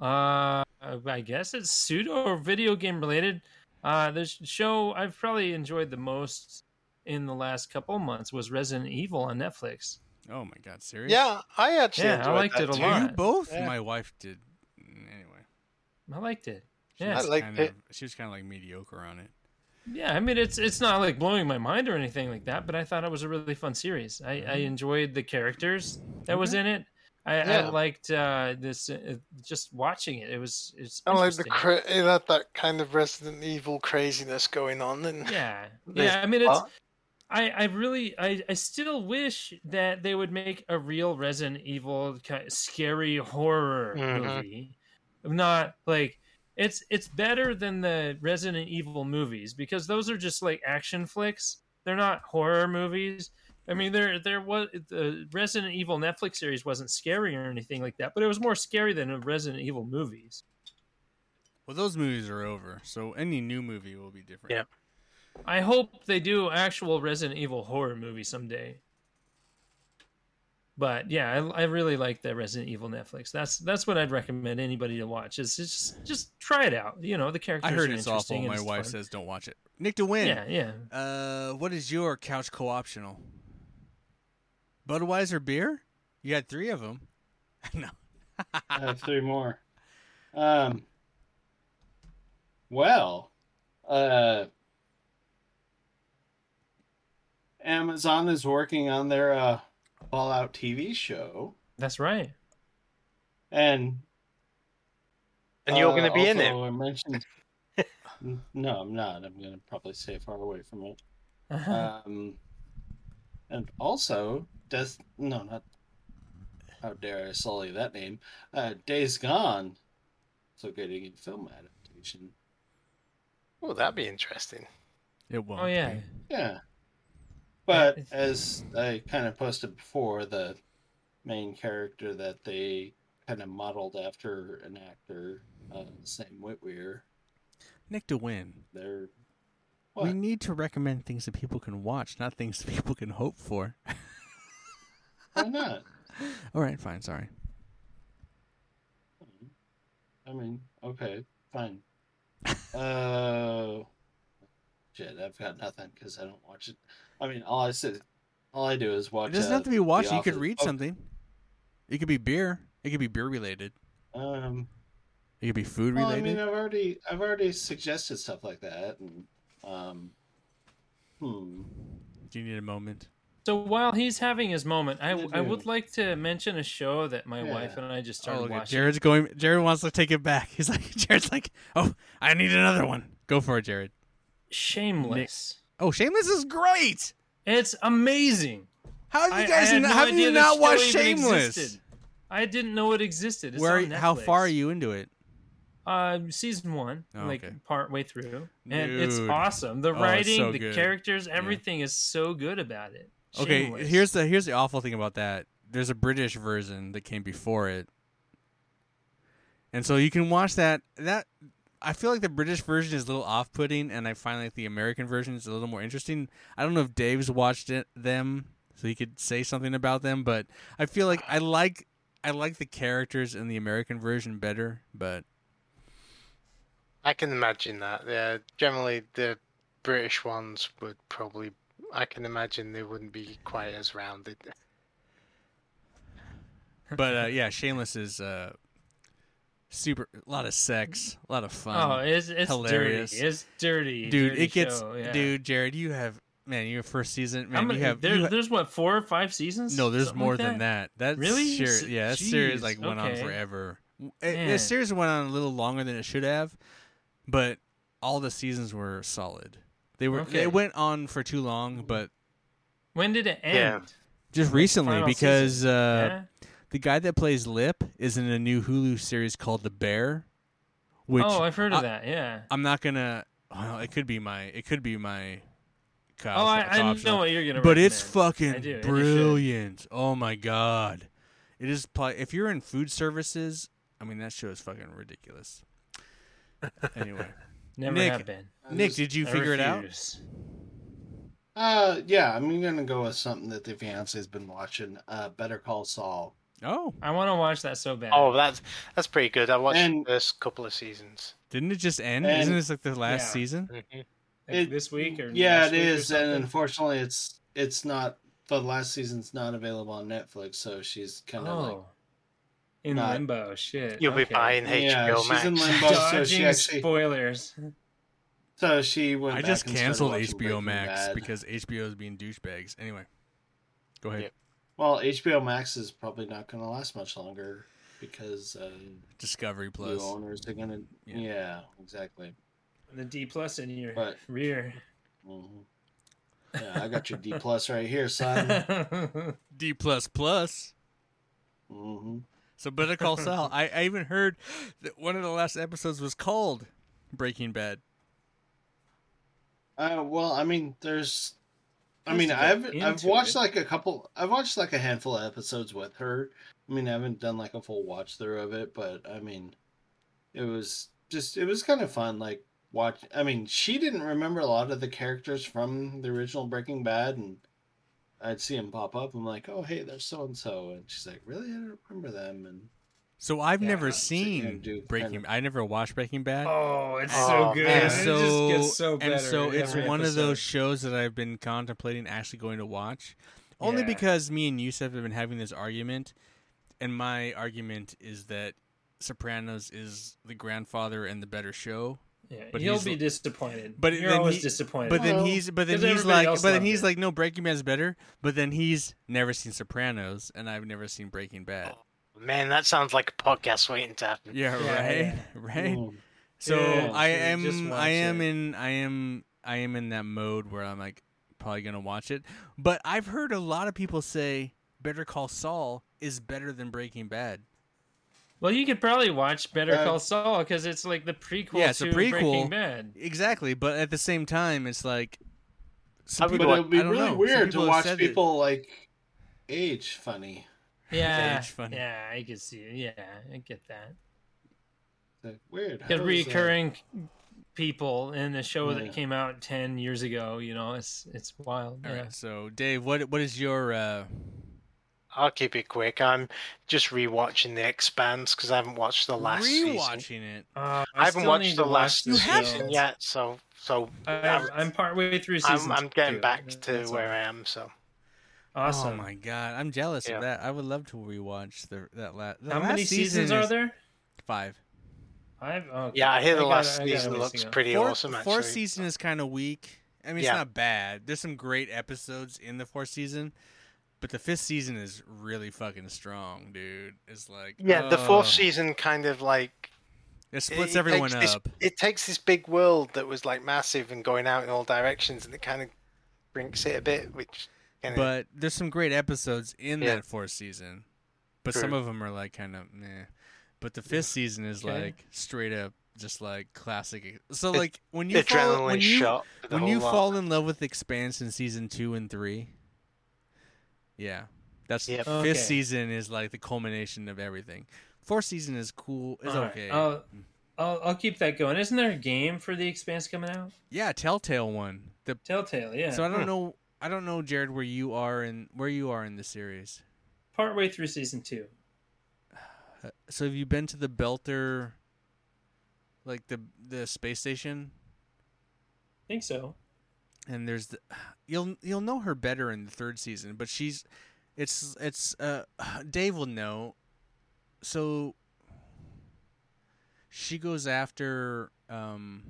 Uh, I guess it's pseudo or video game related. Uh, the show I've probably enjoyed the most in the last couple months was Resident Evil on Netflix. Oh my god, serious? Yeah, I actually. Yeah, I liked that it a too. lot. You both? Yeah. My wife did. Anyway. I liked it. Yeah. I liked kind it. Of, she was kind of like mediocre on it. Yeah, I mean it's it's not like blowing my mind or anything like that, but I thought it was a really fun series. I, I enjoyed the characters that was in it. I, I liked uh, this uh, just watching it. It was it's I like the cra- it had that kind of Resident Evil craziness going on, and Yeah, yeah. I mean, it's. I, I really I, I still wish that they would make a real Resident Evil kind of scary horror Mhm. movie. Not like it's it's better than the Resident Evil movies because those are just like action flicks. They're not horror movies. I mean, there there was the Resident Evil Netflix series wasn't scary or anything like that, but it was more scary than the Resident Evil movies. Well, those movies are over, so any new movie will be different. Yeah. I hope they do actual Resident Evil horror movie someday. But yeah, I, I really like the Resident Evil Netflix. That's that's what I'd recommend anybody to watch. Is just just try it out. You know, the characters. I heard are it's interesting awful. and My it's wife fun. says don't watch it. Nick to win. Yeah, yeah. Uh, what is your couch co-optional? Budweiser beer? You had three of them. no. I have three more. Um. Well, uh, Amazon is working on their uh, Fallout TV show, That's right. and and you're uh, going to be in it. I mentioned. No, I'm not. I'm going to probably stay far away from it. Um, and also, Death. No, not. How dare I sully that name? Uh, Days Gone. So getting a film adaptation. Oh, that'd be interesting. It won't. oh yeah. be. Yeah. But as I kind of posted before, the main character that they kind of modeled after an actor, uh, Sam Witwer, Nick to win. they're. We need to recommend things that people can watch, not things that people can hope for. Why not? All right, fine. Sorry. I mean, okay, fine. Uh, shit, I've got nothing because I don't watch it. I mean, all I said, all I do is watch. It doesn't uh, have to be watching. You could read Oh, something. It could be beer. It could be beer related. Um, It could be food well, I mean, I've already, I've already suggested stuff like that, and um, hmm. Do you need a moment? So while he's having his moment, I, I would like to mention a show that my Yeah. wife and I just Oh, started look watching. Jared's going. Jared wants to take it back. He's like, Jared's like, oh, I need another one. Go for it, Jared. Shameless. Oh, Shameless is great. It's amazing. How have I- you I guys? had n- no have you not watched Shameless? existed. I didn't know it existed. It's Where? How far are you into it? Uh, season one, Oh, like okay. part way through, and it's awesome. The Oh, writing, so the good. characters, everything is so good about it. Okay, here's the here's the awful thing about that. There's a British version that came before it, and so you can watch that. That I feel like the British version is a little off-putting, and I find like the American version is a little more interesting. I don't know if Dave's watched it them, so he could say something about them, but I feel like I like I like the characters in the American version better. But I can imagine that. Yeah, generally the British ones would probably. I can imagine they wouldn't be quite as rounded. but uh, yeah, Shameless is uh, super a lot of sex, a lot of fun. oh, it's it's hilarious. dirty. It's dirty, dude dirty it gets show, yeah. dude jared you have man your first season How man many, you have there, you ha- there's what four or five seasons? no there's Something more like than that that Really? series, S- yeah that series like went on forever it, the series went on a little longer than it should have but all the seasons were solid they were Okay. it went on for too long but When did it end? Yeah. just recently because season. uh Yeah? The guy that plays lip is in a new hulu series called the bear which oh, I've heard of that. Yeah. i'm not gonna well, it could be my it could be my co- Oh, I, I know what you're gonna. but it's recommend. I fucking do, and you should. brilliant. Oh my god, it is. Pl- if you're in food services, I mean that show is fucking ridiculous. anyway, Never Nick, have been. Nick, just- did you I figure it out? refuse. Uh, yeah, I'm gonna go with something that the fiance's been watching. Uh, Better Call Saul. Oh, I want to watch that so bad. Oh, that's that's pretty good. I watched And- the first couple of seasons. didn't it just end? And- Isn't this like the last Yeah. season? Mhm. Like It- this week or yeah, last it week or is, and unfortunately, it's it's not. The last season's not available on Netflix, so she's kind of like Oh, in not- limbo. Shit. You'll be okay. buying yeah, HBO she's Max. in limbo. so Dodging she actually spoilers. so she went. I back just canceled HBO Max Bad. because HBO is being douchebags. Anyway, go ahead. Yep. Well, HBO Max is probably not going to last much longer because uh, Discovery new Plus. owners are going to. Yeah. Yeah. exactly. The D plus in your But- rear. hmm Yeah, I got your D plus right here, son. D plus plus. hmm So Better Call Saul. I, I even heard that one of the last episodes was called Breaking Bad. Uh, well, I mean, there's. I mean, I've I've watched it. like a couple. I've watched like a handful of episodes with her. I mean, I haven't done like a full watch through of it, but I mean, it was just it was kind of fun. Like watch. I mean, she didn't remember a lot of the characters from the original Breaking Bad, and I'd see them pop up. I'm like, oh hey, there's so and so, and she's like, really, I don't remember them, and So I've Yeah, never seen do Breaking. kind of- I never watched Breaking Bad. oh, it's Oh, so good. man. and It so, just gets so better. and so it's every one of those shows that I've been contemplating actually going to watch, only Yeah. because me and Yusef have been having this argument, and my argument is that Sopranos is the grandfather and the better show. Yeah, but he'll be disappointed. but you're then always he- disappointed. But then Well, he's but then 'cause he's like but then he's it. like no Breaking Bad's better. But then he's never seen Sopranos, and I've never seen Breaking Bad. Oh. Man, that sounds like a podcast waiting to happen. Yeah, Yeah, right, yeah. right. Mm. So Yeah, I am I am it. in I am I am in that mode where I'm like probably gonna watch it. But I've heard a lot of people say Better Call Saul is better than Breaking Bad. well, you could probably watch Better Uh, Call Saul because it's like the prequel Yeah, it's a prequel. Breaking Bad. Exactly, but at the same time, it's like some I would people, But it would be really know, weird to watch said that- people like age funny. Yeah, age funny. yeah, I can see it. Yeah, I get that. Like, weird. Get How is, uh, reoccurring people in the show Yeah. that came out ten years ago. You know, it's it's wild. All yeah. right, so Dave, what what is your uh, I'll keep it quick. I'm just rewatching The Expanse because I haven't watched the last season. rewatching it? Uh, I haven't watched the last watch season haven't? yet, so so I'm, I'm partway through season. I'm, I'm getting two. back to That's where all. I am. So Oh awesome. Oh my god, I'm jealous Yeah. of that. I would love to rewatch the that last. The How last many season seasons are there? Five. Five. Oh, yeah, I hear the gotta- last gotta season listen looks pretty Fourth, awesome. Actually, fourth season is kind of weak. I mean, it's not bad. There's some great episodes in the fourth season, but the fifth season is really fucking strong, dude. It's like yeah, the fourth oh, season kind of like it splits it everyone takes this- up. it takes this big world that was like massive and going out in all directions, and it kind of brinks it a bit, which kind of But there's some great episodes in Yeah. that fourth season, but some of them are like kind of meh. but the fifth season is Okay. like straight up just like classic. So It- like when you fall, when you shot. when you lot. fall in love with Expanse in season two and three, yeah, that's Yep. fifth Okay. season is like the culmination of everything. Fourth season is cool. It's All right, okay. I'll, I'll I'll keep that going. Isn't there a game for the Expanse coming out? yeah, Telltale one. The Telltale, yeah. so I don't Hmm. know. I don't know, Jared, where you are in where you are in the series. Partway through season two. So have you been to the Belter, like the the space station? think so. and there's the, you'll you'll know her better in the third season, but she's it's it's uh Dave will know. So she goes after um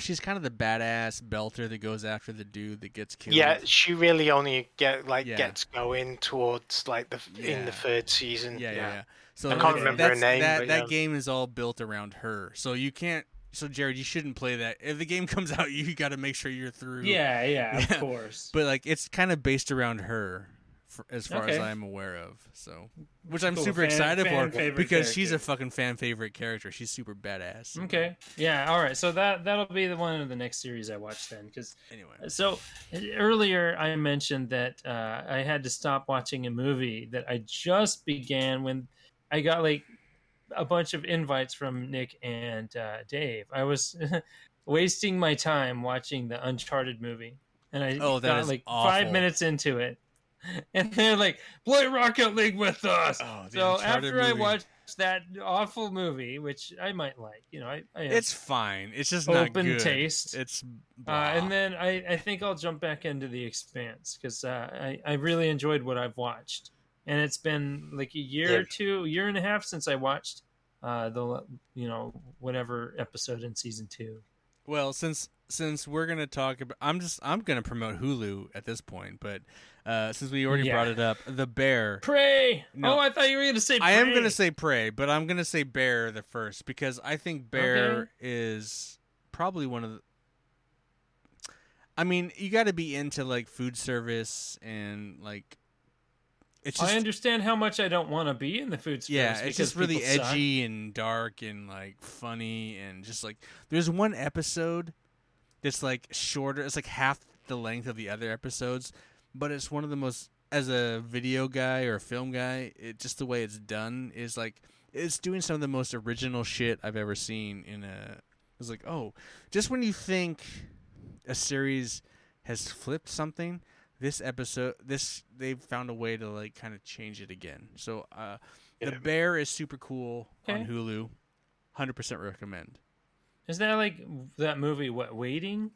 she's kind of the badass belter that goes after the dude that gets killed. Yeah, she really only get like Yeah. gets going towards like the f in the third season. yeah, yeah, yeah. So I can't remember her name, That but that yeah. game is all built around her. So you can't. So Jared, you shouldn't play that. If the game comes out, you got to make sure you're through. Yeah, yeah, Yeah. of course. but like it's kind of based around her for, as far as i'm aware of so which i'm Cool. super Fan- excited fan for because she's a fucking fan favorite character she's super badass Okay. Yeah. All right. So that that'll be the one of the next series I watch then, because anyway so earlier I mentioned that uh, I had to stop watching a movie that I just began when I got like a bunch of invites from Nick and uh, Dave. I was wasting my time watching the Uncharted movie, and I Oh, that got like awful. five minutes into it, and they're like, "Play Rocket League with us." oh, so after I watched that awful movie, which I might like, you know, I, I it's fine it's just not open good taste. it's uh, and then I, I think I'll jump back into The Expanse because uh, I, I really enjoyed what I've watched. And it's been like a year Yeah. or two, year and a half since I watched uh, the, you know, whatever episode in season two. well since since we're gonna talk about i'm just i'm gonna promote hulu at this point but uh since we already Yeah. brought it up the bear Prey! No. Oh, I thought you were going to say Pray. I am gonna say prey, but I'm gonna say bear the first because I think bear Okay. is probably one of the. I mean, you got to be into like food service and like. It's just I understand how much I don't want to be in the food service. yeah, it's just really people suck. edgy and dark and like funny and just like there's one episode that's like shorter. It's like half the length of the other episodes, but it's one of the most as a video guy or a film guy. It just the way it's done is like it's doing some of the most original shit I've ever seen in a. It's like oh, just when you think a series has flipped something, this episode this they've found a way to like kind of change it again. So uh the bear is super cool on Hulu. 100% recommend. Is that like that movie, What, Waiting?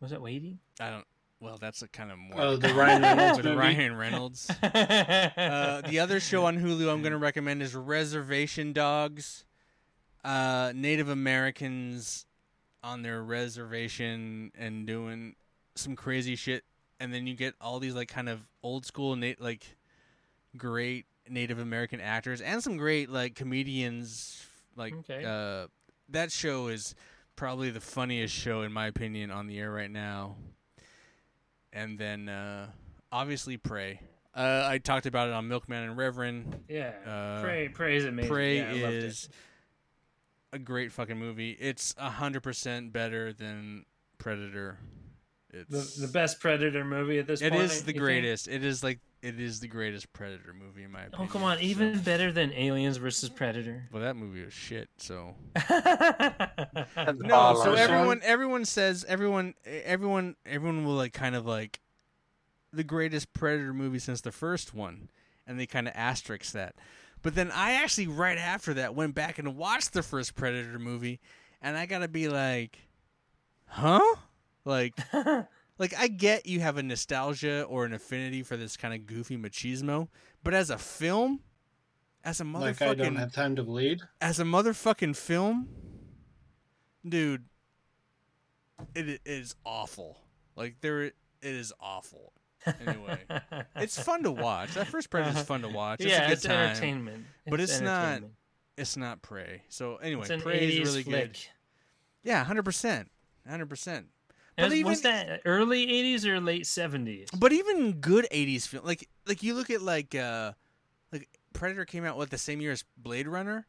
Was that Waiting? I don't well that's a kind of more Oh, the Ryan Reynolds with movie. Ryan Reynolds. Uh, the other show on Hulu I'm going to recommend is Reservation Dogs. Uh, Native Americans on their reservation and doing some crazy shit, and then you get all these like kind of old school, na- like great Native American actors and some great like comedians. Like Okay. uh, that show is probably the funniest show in my opinion on the air right now. And then uh, obviously Prey. Uh, I talked about it on Milkman and Reverend. yeah. Uh, Prey, Prey is amazing. Prey yeah, I loved it. is a great fucking movie. It's a hundred percent better than Predator. It's the, the best Predator movie at this It point. is you the think? greatest. It is like it is the greatest Predator movie in my opinion. Oh come on, so- even better than Aliens versus Predator. well, that movie was shit. So no. So everyone, everyone says everyone, everyone, everyone will like kind of like the greatest Predator movie since the first one, and they kind of asterisk that. But then I actually right after that went back and watched the first Predator movie, and I gotta be like, huh? Like, like I get you have a nostalgia or an affinity for this kind of goofy machismo, but as a film, as a Like I don't have time to bleed. as a motherfucking film, dude, it i- awful. Like there, it is awful. Anyway, it's fun to watch. That first Predator's uh-huh. fun to watch. It's yeah, a good it's time. entertainment. But it's not- entertainment. It's not Prey. So anyway, It's an Prey 80s is really flick. good. Yeah, hundred percent, hundred percent. And But was that early '80s or late '70s? But even good '80s film, like like you look at like uh like Predator came out what the same year as Blade Runner.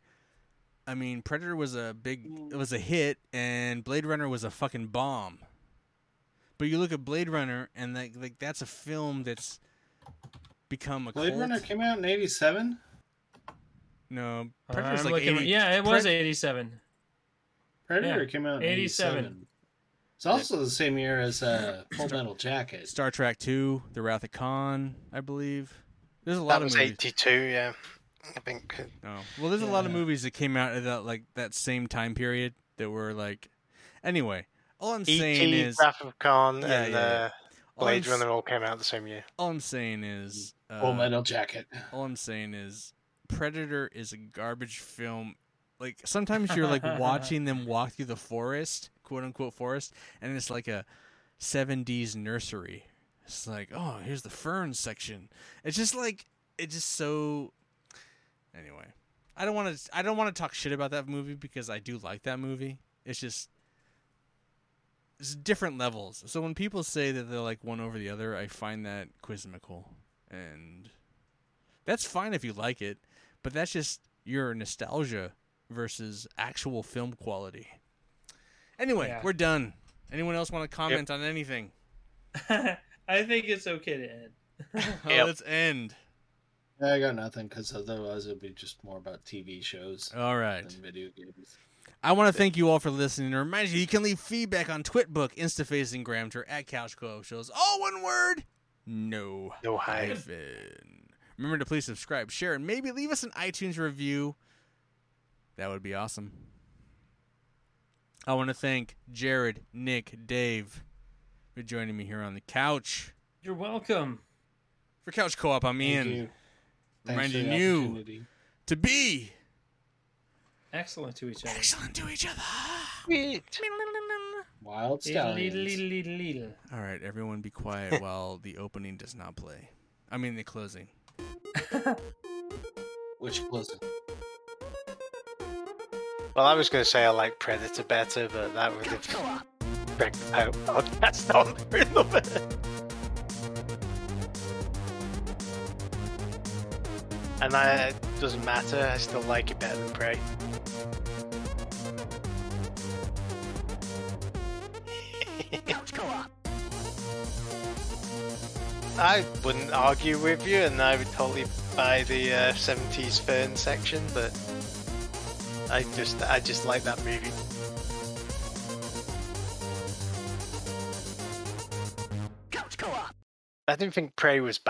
I mean, Predator was a big, it was a hit, and Blade Runner was a fucking bomb. But you look at Blade Runner, and like, like that's a film that's become a Blade cult. Runner came out in '87. No, Uh, Predator's I'm like looking- 80, yeah, it was Pred- 87. Predator Yeah, came out in 87. '87. It's also the same year as uh, Full Metal Jacket. Star Trek Two, The Wrath of Khan, I believe. There's a lot That of was movies. 82, yeah. I think. Oh. Well, there's a lot of movies that came out at that like that same time period that were like. Anyway, all I'm saying E.T., is, Wrath of Khan, Yeah, and yeah, yeah. Uh, Blade s- Runner all came out the same year. all I'm saying is, Full uh, Metal Jacket. all I'm saying is, Predator is a garbage film. Like sometimes you're like watching them walk through the forest, quote unquote forest, and it's like a 70s nursery. It's like, oh, here's the fern section. It's just like it's just so. Anyway, I don't want to. I don't want to talk shit about that movie because I do like that movie. It's just it's different levels. So when people say that they're like one over the other, I find that quizzical, and that's fine if you like it, but that's just your nostalgia versus actual film quality. Anyway, Yeah. we're done. Anyone else want to comment on anything? I think it's okay to end. Oh, Yep. Let's end. I got nothing because otherwise it'd be just more about TV shows All right. than video games. I want to thank you all for listening. And remind you, you can leave feedback on Twitbook, Instaface, and Gramter at Couch Co-op Shows. All one word. No No hyphen. Remember to please subscribe, share, and maybe leave us an iTunes review. That would be awesome. I want to thank Jared, Nick, Dave for joining me here on the couch. You're welcome. For Couch Co-op, I'm Thank Ian. you. Thanks for Reminding the you opportunity. to be Excellent to each other. excellent to each other. Sweet. Wild Little, Stallions. little, little, little. All right, everyone be quiet while the opening does not play. I mean, the closing. Which closing? Well, I was going to say I like Predator better, but that would have wrecked out podcast there in a minute. And I, it doesn't matter, I still like it better than Prey. I wouldn't argue with you, and I would totally buy the uh, 70s fern section, but I just I just like that movie. Couch co-op. I didn't think Prey was bad.